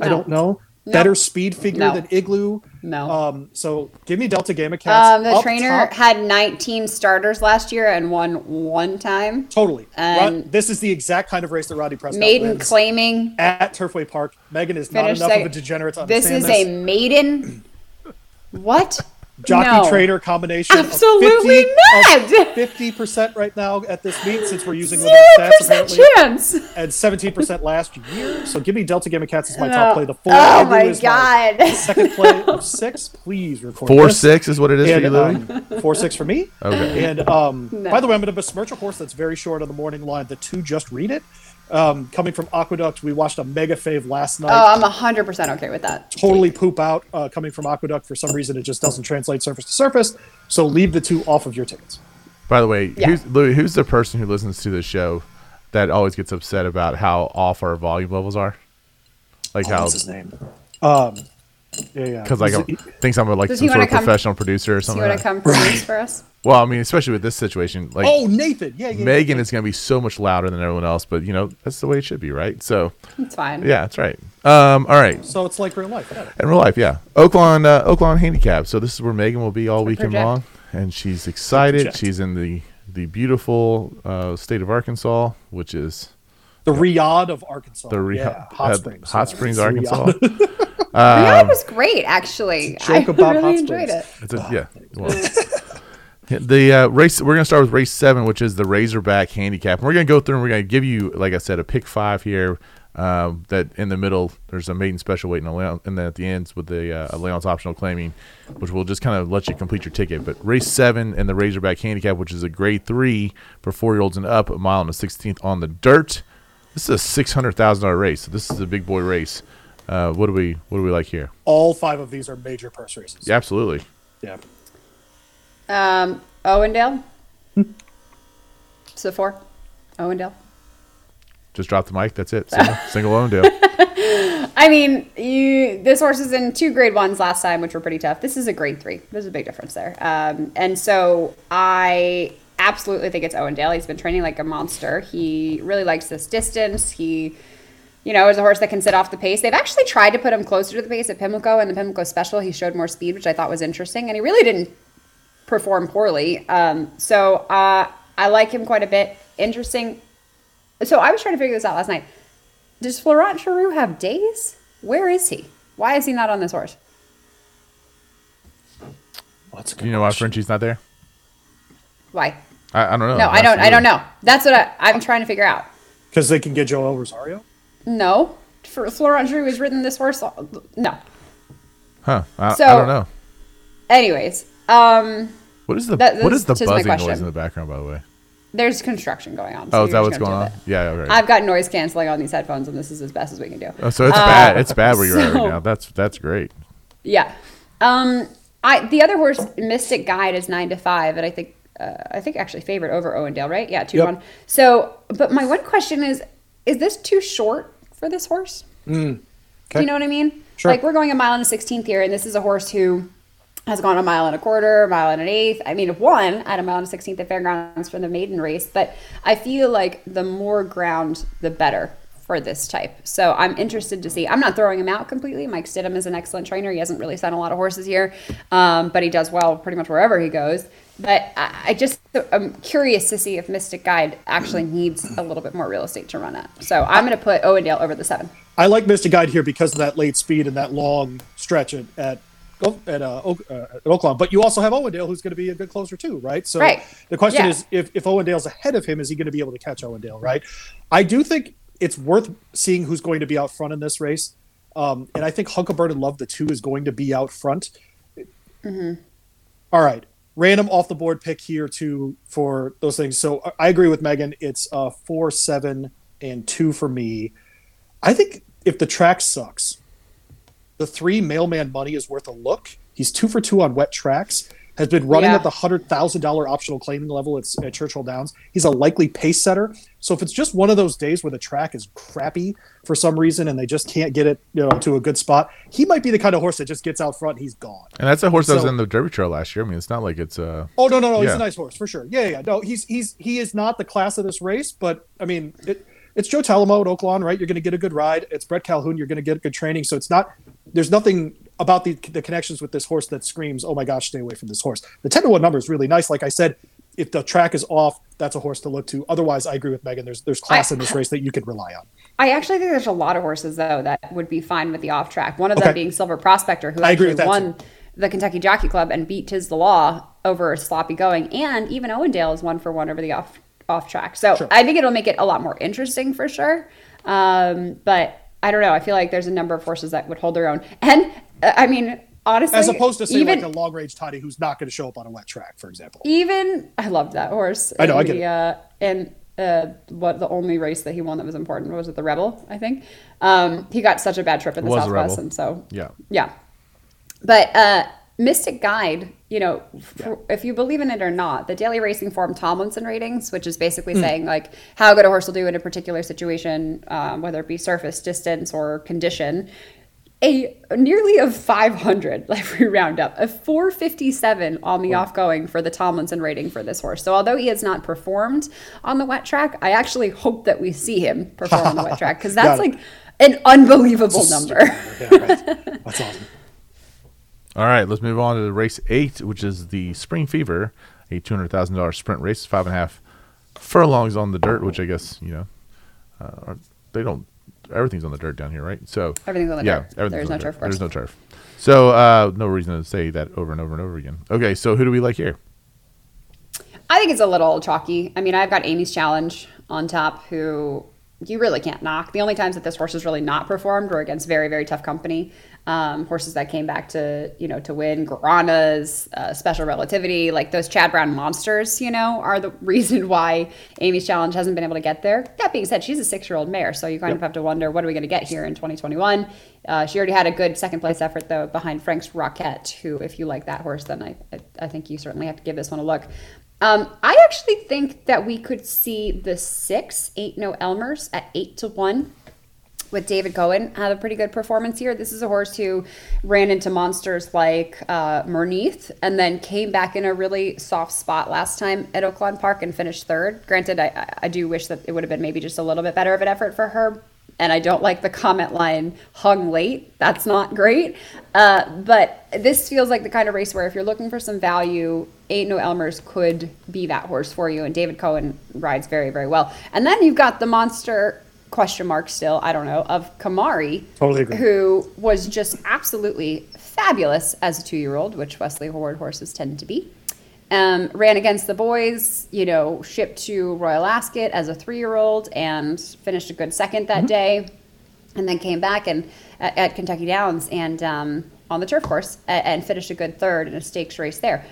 I don't know. No. Better speed figure No. than Igloo. no. Um, so give me Delta Gamma Cats. Um, the up trainer top. had 19 starters last year and won one time. Totally. And- Rod- this is the exact kind of race that Roddy Prescott Maiden wins claiming at Turfway Park. Megan is not enough of a degenerate to This is a maiden. What? jockey No. trainer combination. Absolutely not. Fifty percent right now at this meet since we're using Zero limited stats percent apparently, chance. and seventeen percent last year. So give me Delta Gamma Cats as my No. top play. The four. Oh my is God. second play of six. Please record Four this. six is what it is for And, you, Louis. um, four six for me. Okay. And um, No. by the way, I'm going to besmirch a horse that's very short on the morning line. The two just read it. Um, coming from Aqueduct, we watched a mega fave last night. Oh, I'm 100% okay with that. totally poop out uh, coming from Aqueduct. For some reason, it just doesn't translate surface to surface. So leave the two off of your tickets. By the way, Yeah. who's Louis, who's the person who listens to this show that always gets upset about how off our volume levels are? Like Oh, how what's his name? Um, yeah, yeah. because like He's- I'm, thinks I'm like some sort of come- professional producer or something. You want to come produce for us? Well, I mean, especially with this situation, like oh, Nathan. Yeah, yeah. Megan yeah. is going to be so much louder than everyone else, but you know that's the way it should be, right? So It's fine. yeah, that's right. Um, all right, So it's like real life. Yeah. in real life, yeah, Oaklawn, uh, Oaklawn handicap. So this is where Megan will be all weekend project. long, and she's excited. Project. She's in the the beautiful uh, state of Arkansas, which is The Riyadh of Arkansas. the Re- yeah, Hot uh, Springs. Hot. Springs, It's Arkansas. Riyadh. Yeah, it was great, actually. It's a joke I about really hot enjoyed springs. it. It's a, yeah. Well, the uh, race we're gonna start with race seven, which is the Razorback handicap. And we're gonna go through and we're gonna give you, like I said, a pick five here. Um, that in the middle there's a maiden special weight and allowance, and then at the ends with the uh, allowance optional claiming, which will just kind of let you complete your ticket. But race seven and the Razorback handicap, which is a grade three for four year olds and up, a mile and a sixteenth on the dirt. This is a six hundred thousand dollar race. So this is a big boy race. Uh, what do we what do we like here? All five of these are major purse races. Yeah, absolutely. Yeah. Um, Owendale. so four. Owendale. Just drop the mic. That's it. Single, single Owendale. I mean, you. This horse is in two grade ones last time, which were pretty tough. This is a grade three. There's a big difference there. Um, and so I absolutely think it's Owendale. He's been training like a monster. He really likes this distance. He, you know, is a horse that can sit off the pace. They've actually tried to put him closer to the pace at Pimlico, and the Pimlico Special he showed more speed, which I thought was interesting. And he really didn't perform poorly. Um, so uh, I like him quite a bit. Interesting. So I was trying to figure this out last night. Does Florent Geroux have days? Where is he? Why is he not on this horse? What's Do you know why Frenchie's not there? Why? I, I don't know. No, I don't. I don't know. That's what I, I'm trying to figure out. Because they can get Joel Rosario. No, for Florent Geroux has ridden this horse. No. Huh? I, So- I don't know. Anyways, um, What is the that- what is the this is my buzzing noise in the background? By the way. there's construction going on. Oh, is that what's going on? do that. Yeah. Okay. I've got noise canceling on these headphones, and this is as best as we can do. Oh, so it's Uh, bad. It's bad where you're at right now. That's that's great. Yeah. Um, I the other horse, Mystic Guide, is nine to five, and I think uh, I think actually favored over Owendale, right? Yeah, two Yep. to one. So, but my one question is, is this too short for this horse? mm Do you know what I mean? Sure. Like we're going a mile and a sixteenth here, and this is a horse who has gone a mile and a quarter, a mile and an eighth. I mean, won at a mile and a sixteenth at Fairgrounds for the maiden race, but I feel like the more ground, the better for this type. So I'm interested to see. I'm not throwing him out completely. Mike Stidham is an excellent trainer. He hasn't really sent a lot of horses here, um, but he does well pretty much wherever he goes. But I, I just I'm curious to see if Mystic Guide actually needs a little bit more real estate to run at. So I'm going to put Owendale over the seven. I like Mystic Guide here because of that late speed and that long stretch at at at, uh, Oak, uh, at Oaklawn. But you also have Owendale, who's going to be a good closer too, right? So Right. the question Yeah. is, if if Owendale's ahead of him, is he going to be able to catch Owendale? Right? I do think it's worth seeing who's going to be out front in this race, um, and I think Hunkabird and Love the two is going to be out front. Hmm. All right. Random off the board pick here too for those things. So I- I agree with Megan. It's uh, four, seven, and two for me. I think if the track sucks, the three mailman money is worth a look. He's two for two on wet tracks. Has been running Yeah. at the hundred thousand dollar optional claiming level at, at Churchill Downs. He's a likely pace setter. So if it's just one of those days where the track is crappy for some reason and they just can't get it, you know, to a good spot, he might be the kind of horse that just gets out front. And he's gone. And that's a horse that was in the Derby Trail last year. I mean, it's not like it's uh Oh no, no, no! He's a nice horse for sure. Yeah, yeah. No, he's he's he is not the class of this race, but I mean, it, it's Joe Talamo at Oaklawn, right? You're going to get a good ride. It's Bret Calhoun. You're going to get good training. So it's not. There's nothing about the the connections with this horse that screams, "Oh my gosh, stay away from this horse." The ten to one number is really nice. Like I said, if the track is off, that's a horse to look to. Otherwise, I agree with Megan. There's there's class I- in this race that you could rely on. I actually think there's a lot of horses though that would be fine with the off track. One of them being Silver Prospector, who I agree actually won the Kentucky Jockey Club and beat Tiz the Law over sloppy going, and even Owendale is one for one over the off off track. So Sure. I think it'll make it a lot more interesting for sure. Um, but I don't know. I feel like there's a number of horses that would hold their own, and uh, I mean honestly, As opposed to say even like a long range toddy who's not going to show up on a wet track, for example. even I loved that horse. I know, in I get the, it. Uh, in uh, what the only race that he won that was important was it the Rebel? I think um, he got such a bad trip in the was the Southwest, and so yeah. yeah. But uh, Mystic Guide you know, for, if you believe in it or not, the daily racing form Tomlinson ratings, which is basically saying like how good a horse will do in a particular situation, um, whether it be surface, distance, or condition, a nearly a 500 like we round up a 457 on the off-going for the tomlinson rating for this horse. So although he has not performed on the wet track i actually hope that we see him perform on the wet track because that's like an unbelievable number. Yeah, right. That's awesome. All right, let's move on to race eight, which is the Spring Fever, a two hundred thousand dollars sprint race, five and a half furlongs on the dirt, which I guess you know uh, are- they don't. Everything's on the dirt down here, right? So Everything's on the yeah, dirt. There's no turf course. There's no turf. So uh, no reason to say that over and over and over again. Okay, so who do we like here? I think it's a little chalky. I mean, I've got Amy's challenge on top, who you really can't knock. The only times that this horse has really not performed were against very, very tough company. Um, horses that came back to, you know, to win, Guaranas, uh, Special Relativity, like those Chad Brown monsters, you know, are the reason why Amy's challenge hasn't been able to get there. That being said, she's a six-year-old mare, so you kind of have to wonder, what are we going to get here in 2021? Uh, she already had a good second place effort though behind Frank's Rocket, who, if you like that horse, then I, I, I think you certainly have to give this one a look. Um, I actually think that we could see the six, eight no Elmers at eight to one with David Cohen have a pretty good performance here. This is a horse who ran into monsters like uh, and then came back in a really soft spot last time at Oaklawn Park and finished third. Granted, I- I do wish that it would have been maybe just a little bit better of an effort for her. And I don't like the comment line hung late. That's not great. Uh, but this feels like the kind of race where if you're looking for some value, Eight No Elmers could be that horse for you. And David Cohen rides very, very well. And then you've got the monster question mark still, I don't know, of Kimari, Totally agree. who was just absolutely fabulous as a two year old, which Wesley Ward horses tend to be. Um, ran against the boys, you know, shipped to Royal Ascot as a three year old and finished a good second that day. And then came back and at, at Kentucky Downs and um, on the turf course and, and finished a good third in a stakes race there.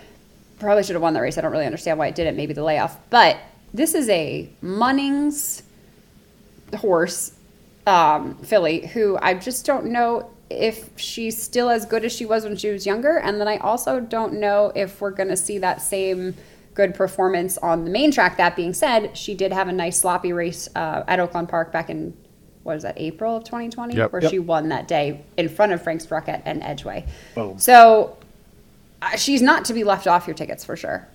Probably should have won the race. I don't really understand why it didn't. Maybe the layoff. But this is a Munnings horse um, filly who I just don't know if she's still as good as she was when she was younger. And then I also don't know if we're going to see that same good performance on the main track. That being said, she did have a nice sloppy race uh, at Oaklawn Park back in, what is that, April of 2020? Yep. Where Yep. she won that day in front of Frank's Rocket and Edgeway. Boom. So uh, she's not to be left off your tickets for sure.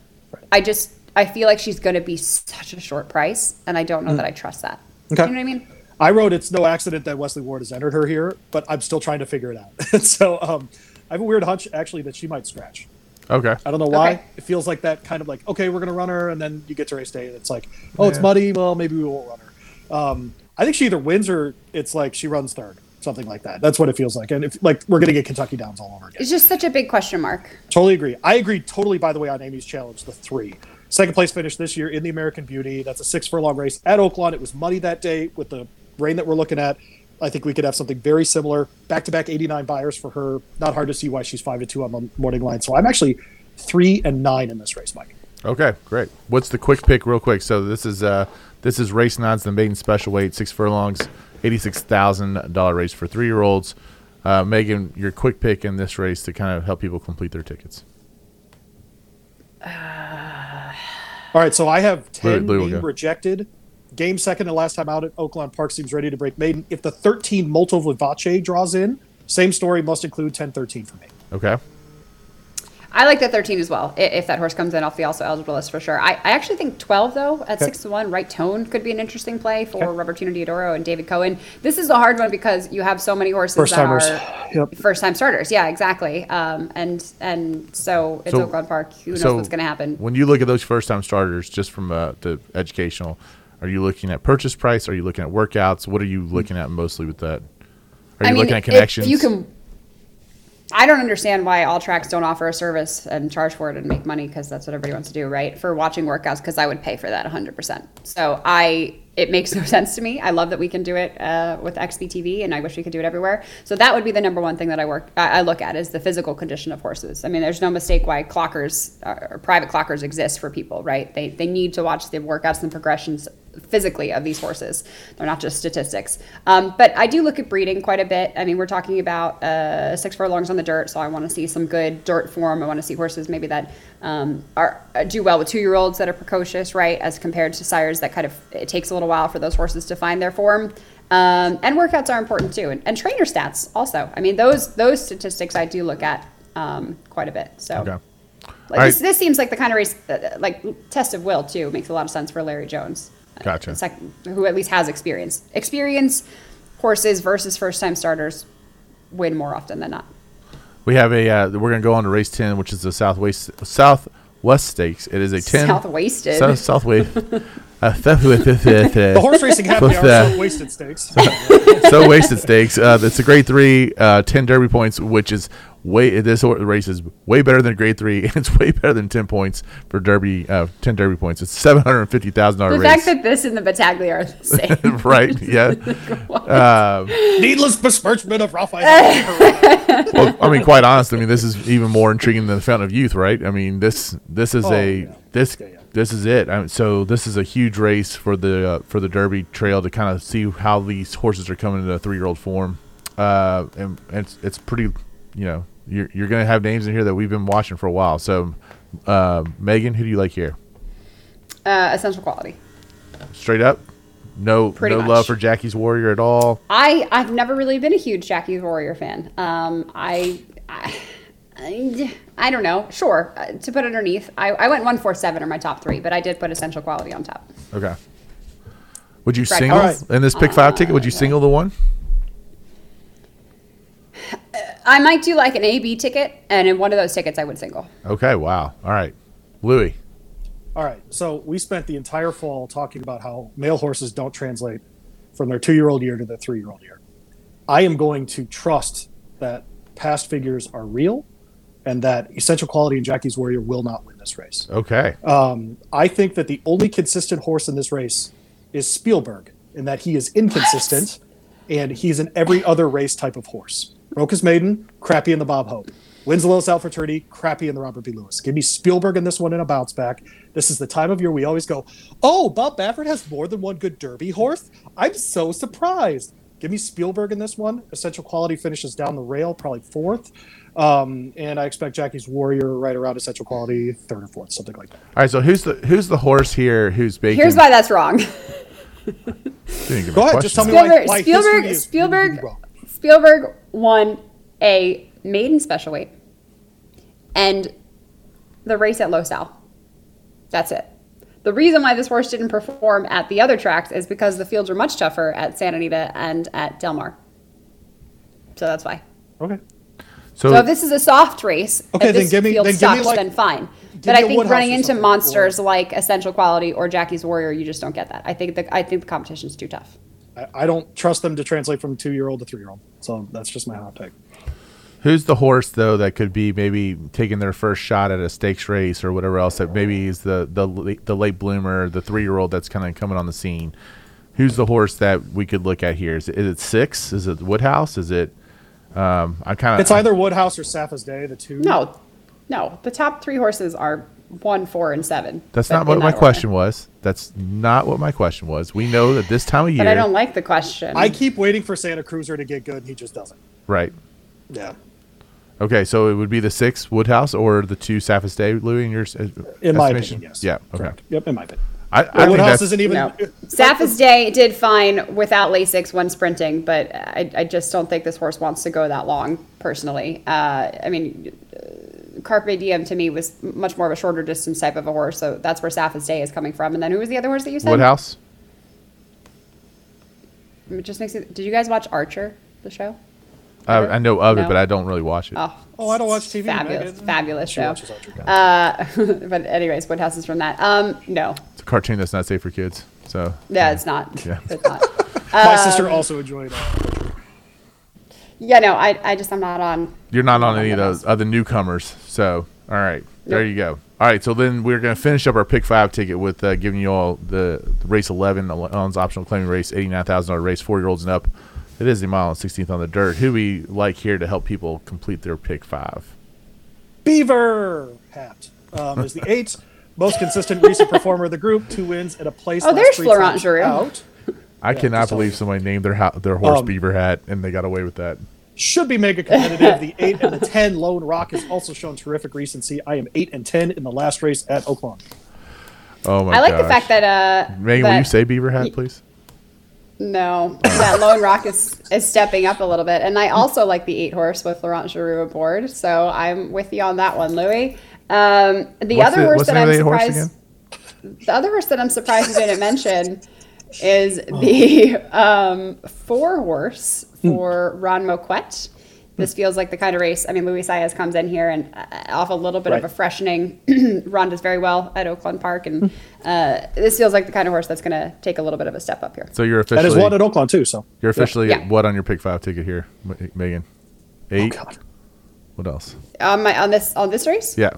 I just, I feel like she's going to be such a short price. And I don't know that I trust that. Okay. You know what I mean? I wrote it's no accident that Wesley Ward has entered her here, but I'm still trying to figure it out. so um, I have a weird hunch actually that she might scratch. Okay. I don't know why. Okay. It feels like that kind of like, okay, we're going to run her. And then you get to race day and it's like, oh, it's muddy. Well, maybe we won't run her. Um, I think she either wins or it's like she runs third, something like that. That's what it feels like. And if like we're going to get Kentucky Downs all over again. It's just such a big question mark. Totally agree. I agree totally, by the way, on Amy's challenge, the three. Second place finish this year in the American Beauty. That's a six furlong race at Oaklawn. It was muddy that day with the rain that we're looking at. I think we could have something very similar. Back to back 89 Beyers for her. Not hard to see why she's five to two on the morning line. So I'm actually three and nine in this race, Mike. Okay, great. What's the quick pick, real quick? So this is uh this is race nine's the maiden special weight, six furlongs, eighty six thousand dollar race for three year olds. Uh, Megan, your quick pick in this race to kind of help people complete their tickets. All right, so I have 10 Blue will being rejected. Game second and last time out at Oaklawn Park seems ready to break maiden. If the 13 Molto Vivace draws in, same story must include 10 13 for me. Okay. I like that 13 as well. If that horse comes in off the also eligible list for sure. I, I actually think 12 though at Okay. six to one, right tone could be an interesting play for Okay. Robertino Diodoro and David Cohen. This is a hard one because you have so many horses First that timers. are Yep. first time starters. Yeah, exactly. Um, and and so it's So- Oaklawn Park. Who knows so what's going to happen? When you look at those first time starters, just from uh, the educational, are you looking at purchase price? Are you looking at workouts? What are you looking at mostly with that? Are you looking at if connections? You can. I don't understand why all tracks don't offer a service and charge for it and make money because that's what everybody wants to do, right? For watching workouts, because I would pay for that 100%. So I, it makes no sense to me. I love that we can do it uh, with XBTV, and I wish we could do it everywhere. So that would be the number one thing that I work, I, I look at is the physical condition of horses. I mean, there's no mistake why clockers uh, or private clockers exist for people, right? They they need to watch the workouts and progressions physically of these horses. They're not just statistics. Um, but I do look at breeding quite a bit. I mean, we're talking about uh, six furlongs on the dirt, so I want to see some good dirt form. I want to see horses maybe that um, are uh, do well with two year olds that are precocious, right, as compared to sires that kind of it takes a little while for those horses to find their form. Um, and workouts are important too, and, and trainer stats also. I mean, those those statistics I do look at um, quite a bit. So. Okay. Like this, right. this seems like the kind of race, uh, like test of will too, makes a lot of sense for Larry Jones. Gotcha. sec- who at least has experience. Experience horses versus first time starters win more often than not. We have a. Uh, we're gonna go on to race ten, which is the Southwest Southwest Stakes. It is a ten South wasted. South Southwest. uh, The horse racing happy hour that. so wasted stakes. so wasted stakes. Uh, it's a grade three, uh, ten Derby points, which is way. This race is way better than grade three, and it's way better than ten points for Derby. Uh, ten Derby points. It's seven hundred fifty thousand dollars. the dollar fact that this and the Battaglia are the same. right? Yeah. Uh, Needless besmirchment of Raphael. well, I mean, quite honestly, I mean, this is even more intriguing than the Fountain of Youth, right? I mean, this this is Oh, a yeah. this Yeah, yeah. This is it. I mean, so this is a huge race for the uh, for the Derby Trail to kind of see how these horses are coming into three year old form, uh, and, and it's it's pretty, you know, you're you're gonna have names in here that we've been watching for a while. So, uh, Megan, who do you like here? Uh, essential quality. Straight up, no Pretty no much. love for Jackie's Warrior at all. I I've never really been a huge Jackie's Warrior fan. Um, I, I I I don't know. Sure, uh, to put underneath, I, I went one four seven are my top three, but I did put essential quality on top. Okay. Would you Fred single Collins. in this pick five ticket? Would you single the one? I might do like an A B ticket, and in one of those tickets, I would single. Okay. Wow. All right, Louis. All right. So we spent the entire fall talking about how male horses don't translate from their two year old year to their three year old year. I am going to trust that past figures are real and that Essential Quality and Jackie's Warrior will not win this race. Okay. Um, I think that the only consistent horse in this race is Spielberg, in that he is inconsistent and he's an every other race type of horse. Broke his maiden, crappy in the Bob Hope. Wins the Los Al Futurity, crappy in the Robert B. Lewis. Give me Spielberg in this one in a bounce back. This is the time of year we always go, oh, Bob Baffert has more than one good Derby horse. I'm so surprised. Give me Spielberg in this one. Essential Quality finishes down the rail, probably fourth. Um, and I expect Jackie's Warrior right around Essential Quality, third or fourth, something like that. All right. So who's the who's the horse here? Who's baking? Here's why that's wrong. Go a ahead, just tell me why, Spielberg, why Spielberg, history is Spielberg, really wrong. Spielberg won a maiden special weight and the race at Los Al. That's it. The reason why this horse didn't perform at the other tracks is because the fields are much tougher at Santa Anita and at Del Mar. So that's why. Okay. So, So if this is a soft race, Okay, if then this give me- field then give me, sucks, like- then fine. give But me I a think Woodhouse running or into something, monsters like Essential Quality or Jackie's Warrior, you just don't get that. I think the I think the competition's too tough. I, I don't trust them to translate from two year old to three year old. So that's just my hot take. who's the horse though that could be maybe taking their first shot at a stakes race or whatever else that maybe is the the late- the late bloomer, the three year old that's kind of coming on the scene? Who's the horse that we could look at here? Is it, is it six? Is it Woodhouse? Is it? Um, I kind of. It's either Woodhouse or Safa's Day, the two. No, no. The top three horses are one, four, and seven. That's not what my that question was. That's not what my question was. We know that this time of year, But I don't like the question. I keep waiting for Santa Cruiser to get good, and he just doesn't. right? Yeah. Okay, so it would be the six Woodhouse or the two Saphis Day, Louis, in your s- In my opinion, yes. Yeah. Okay. Correct. Yep, in my opinion. I, I Well, think Woodhouse isn't even. no. Safa's Day did fine without Lasix when sprinting, but I, I just don't think this horse wants to go that long, personally. Uh, I mean, uh, Carpe Diem to me was much more of a shorter distance type of a horse, so that's where Safa's Day is coming from. And then who was the other horse that you said? Woodhouse. It just makes it, did you guys watch Archer, the show? Uh, I know of it, but I don't really watch it. Oh, Oh, I don't watch TV. Fabulous, fabulous She show. watches Archer Guys. Uh, but anyways, Woodhouse is from that. Um, no, It's a cartoon that's not safe for kids. So yeah, it's not. Yeah. It's not. my sister also enjoyed it. Yeah, no, I, I just I'm not on. you're not on Not any of those other newcomers. So all right, there Nope. you go. All right, so then we're going to finish up our pick five ticket with uh, giving you all the, the race 11, allowance optional claiming race, $89,000 race, four year olds and up. It is a mile and 16th on the dirt. Who we like here to help people complete their pick five? Beaver Hat um, is the eight. Most consistent recent performer of the group, two wins and a place. Oh, last there's Florent times Geroux. Out. I cannot believe somebody named their ho- their horse Um, beaver hat and they got away with that. Should be mega competitive. The eight and the ten Lone Rock has also shown terrific recency. I am eight and ten in the last race at Oaklawn. Oh my I like the fact that uh, Megan, will you say beaver hat, please? No, that Lone Rock is is stepping up a little bit, and I also like the eight horse with Laurent Geroux aboard. So I'm with you on that one, Louis. Um, the What's other the- horse that I'm surprised, the other horse that I'm surprised you didn't mention is the um, four horse for Ron Moquette. This feels like the kind of race. I mean, Luis Saez comes in here and uh, off a little bit Right. of a freshening. Ron does very well at Oaklawn Park, and uh, this feels like the kind of horse that's going to take a little bit of a step up here. So you're officially That is officially one at Oaklawn too. So you're officially Yeah. what on your pick five ticket here, M- Megan? Oh, Eight. God. what else? On my on this on this race, Yeah,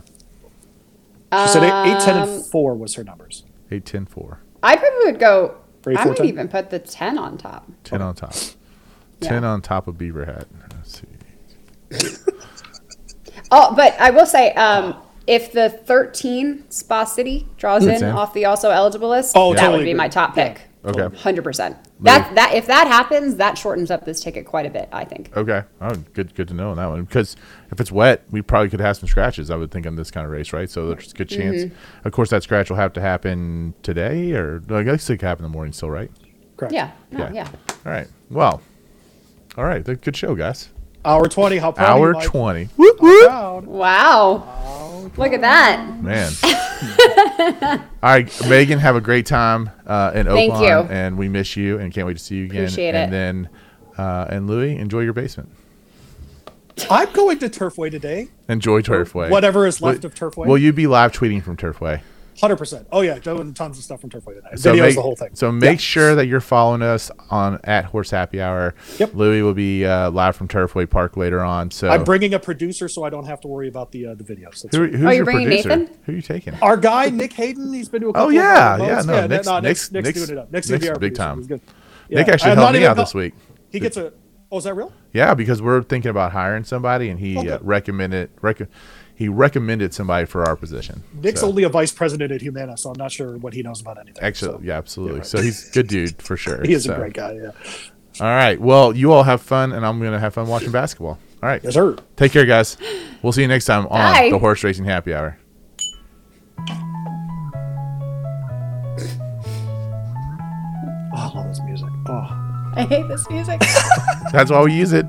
She said eight, eight, ten, Um, and four was her numbers. eight, ten, four. I probably would go. Three, I four, might 10? even put the ten on top. Ten on top. Yeah. Ten on top of beaver hat. Let's see. Oh, but I will say, um, if the thirteen Spa City draws in Sam? off the also eligible list, Oh, that totally would be agree. my top pick. Okay. hundred percent. That that if that happens, that shortens up this ticket quite a bit. I think. Okay. Oh, good. Good to know on that one. Because if it's wet, we probably could have some scratches. I would think on this kind of race, right? So there's a good chance. Mm-hmm. Of course, that scratch will have to happen today, or I guess it could happen in the morning still, right? Correct. Yeah. No, yeah. All right. Well. All right. Good show, guys. Hour twenty. How proud Hour are you, Mike? twenty. Whoop whoop. proud. Wow. Look at that. Man. All right, Megan, have a great time uh, in Thank Oaklawn, you. and we miss you, and can't wait to see you again. Appreciate and it. then, uh, and Louis, enjoy your basement. I'm going to Turfway today. Enjoy Turfway. Whatever is left Will- of Turfway. Will you be live tweeting from Turfway? Hundred percent. Oh yeah, doing tons of stuff from Turfway tonight. So Videos, make, the whole thing. So make Yeah. sure that you're following us on at Horse Happy Hour. Yep. Louis will be uh, live from Turfway Park later on. So I'm bringing a producer, so I don't have to worry about the uh, the videos. That's Who, who's Oh, you're your bringing producer? Nathan? Who are you taking? Our guy Nick Hayden, he's been to a couple. Oh, yeah, of our yeah, votes. no, Nick's- no, Nick's- Nick's, Nick's- doing it up. Nick's, Nick's gonna be a our big producer. time. He's good. Nick Yeah. actually I'm helped not me even out go- this week. He gets a. Oh, is that real? Yeah, because we're thinking about hiring somebody, and he Okay. uh, recommended rec- he recommended somebody for our position. Nick's So- only a vice president at Humana, so I'm not sure what he knows about anything. Actually, so. yeah, absolutely. right. So he's a good dude for sure. he is So- a great guy. Yeah. All right. Well, you all have fun, and I'm gonna have fun watching basketball. All right. Yes, sir. Take care, guys. We'll see you next time on Bye. the Horse Racing Happy Hour. Oh, I love this music. Oh. I hate this music. That's why we use it.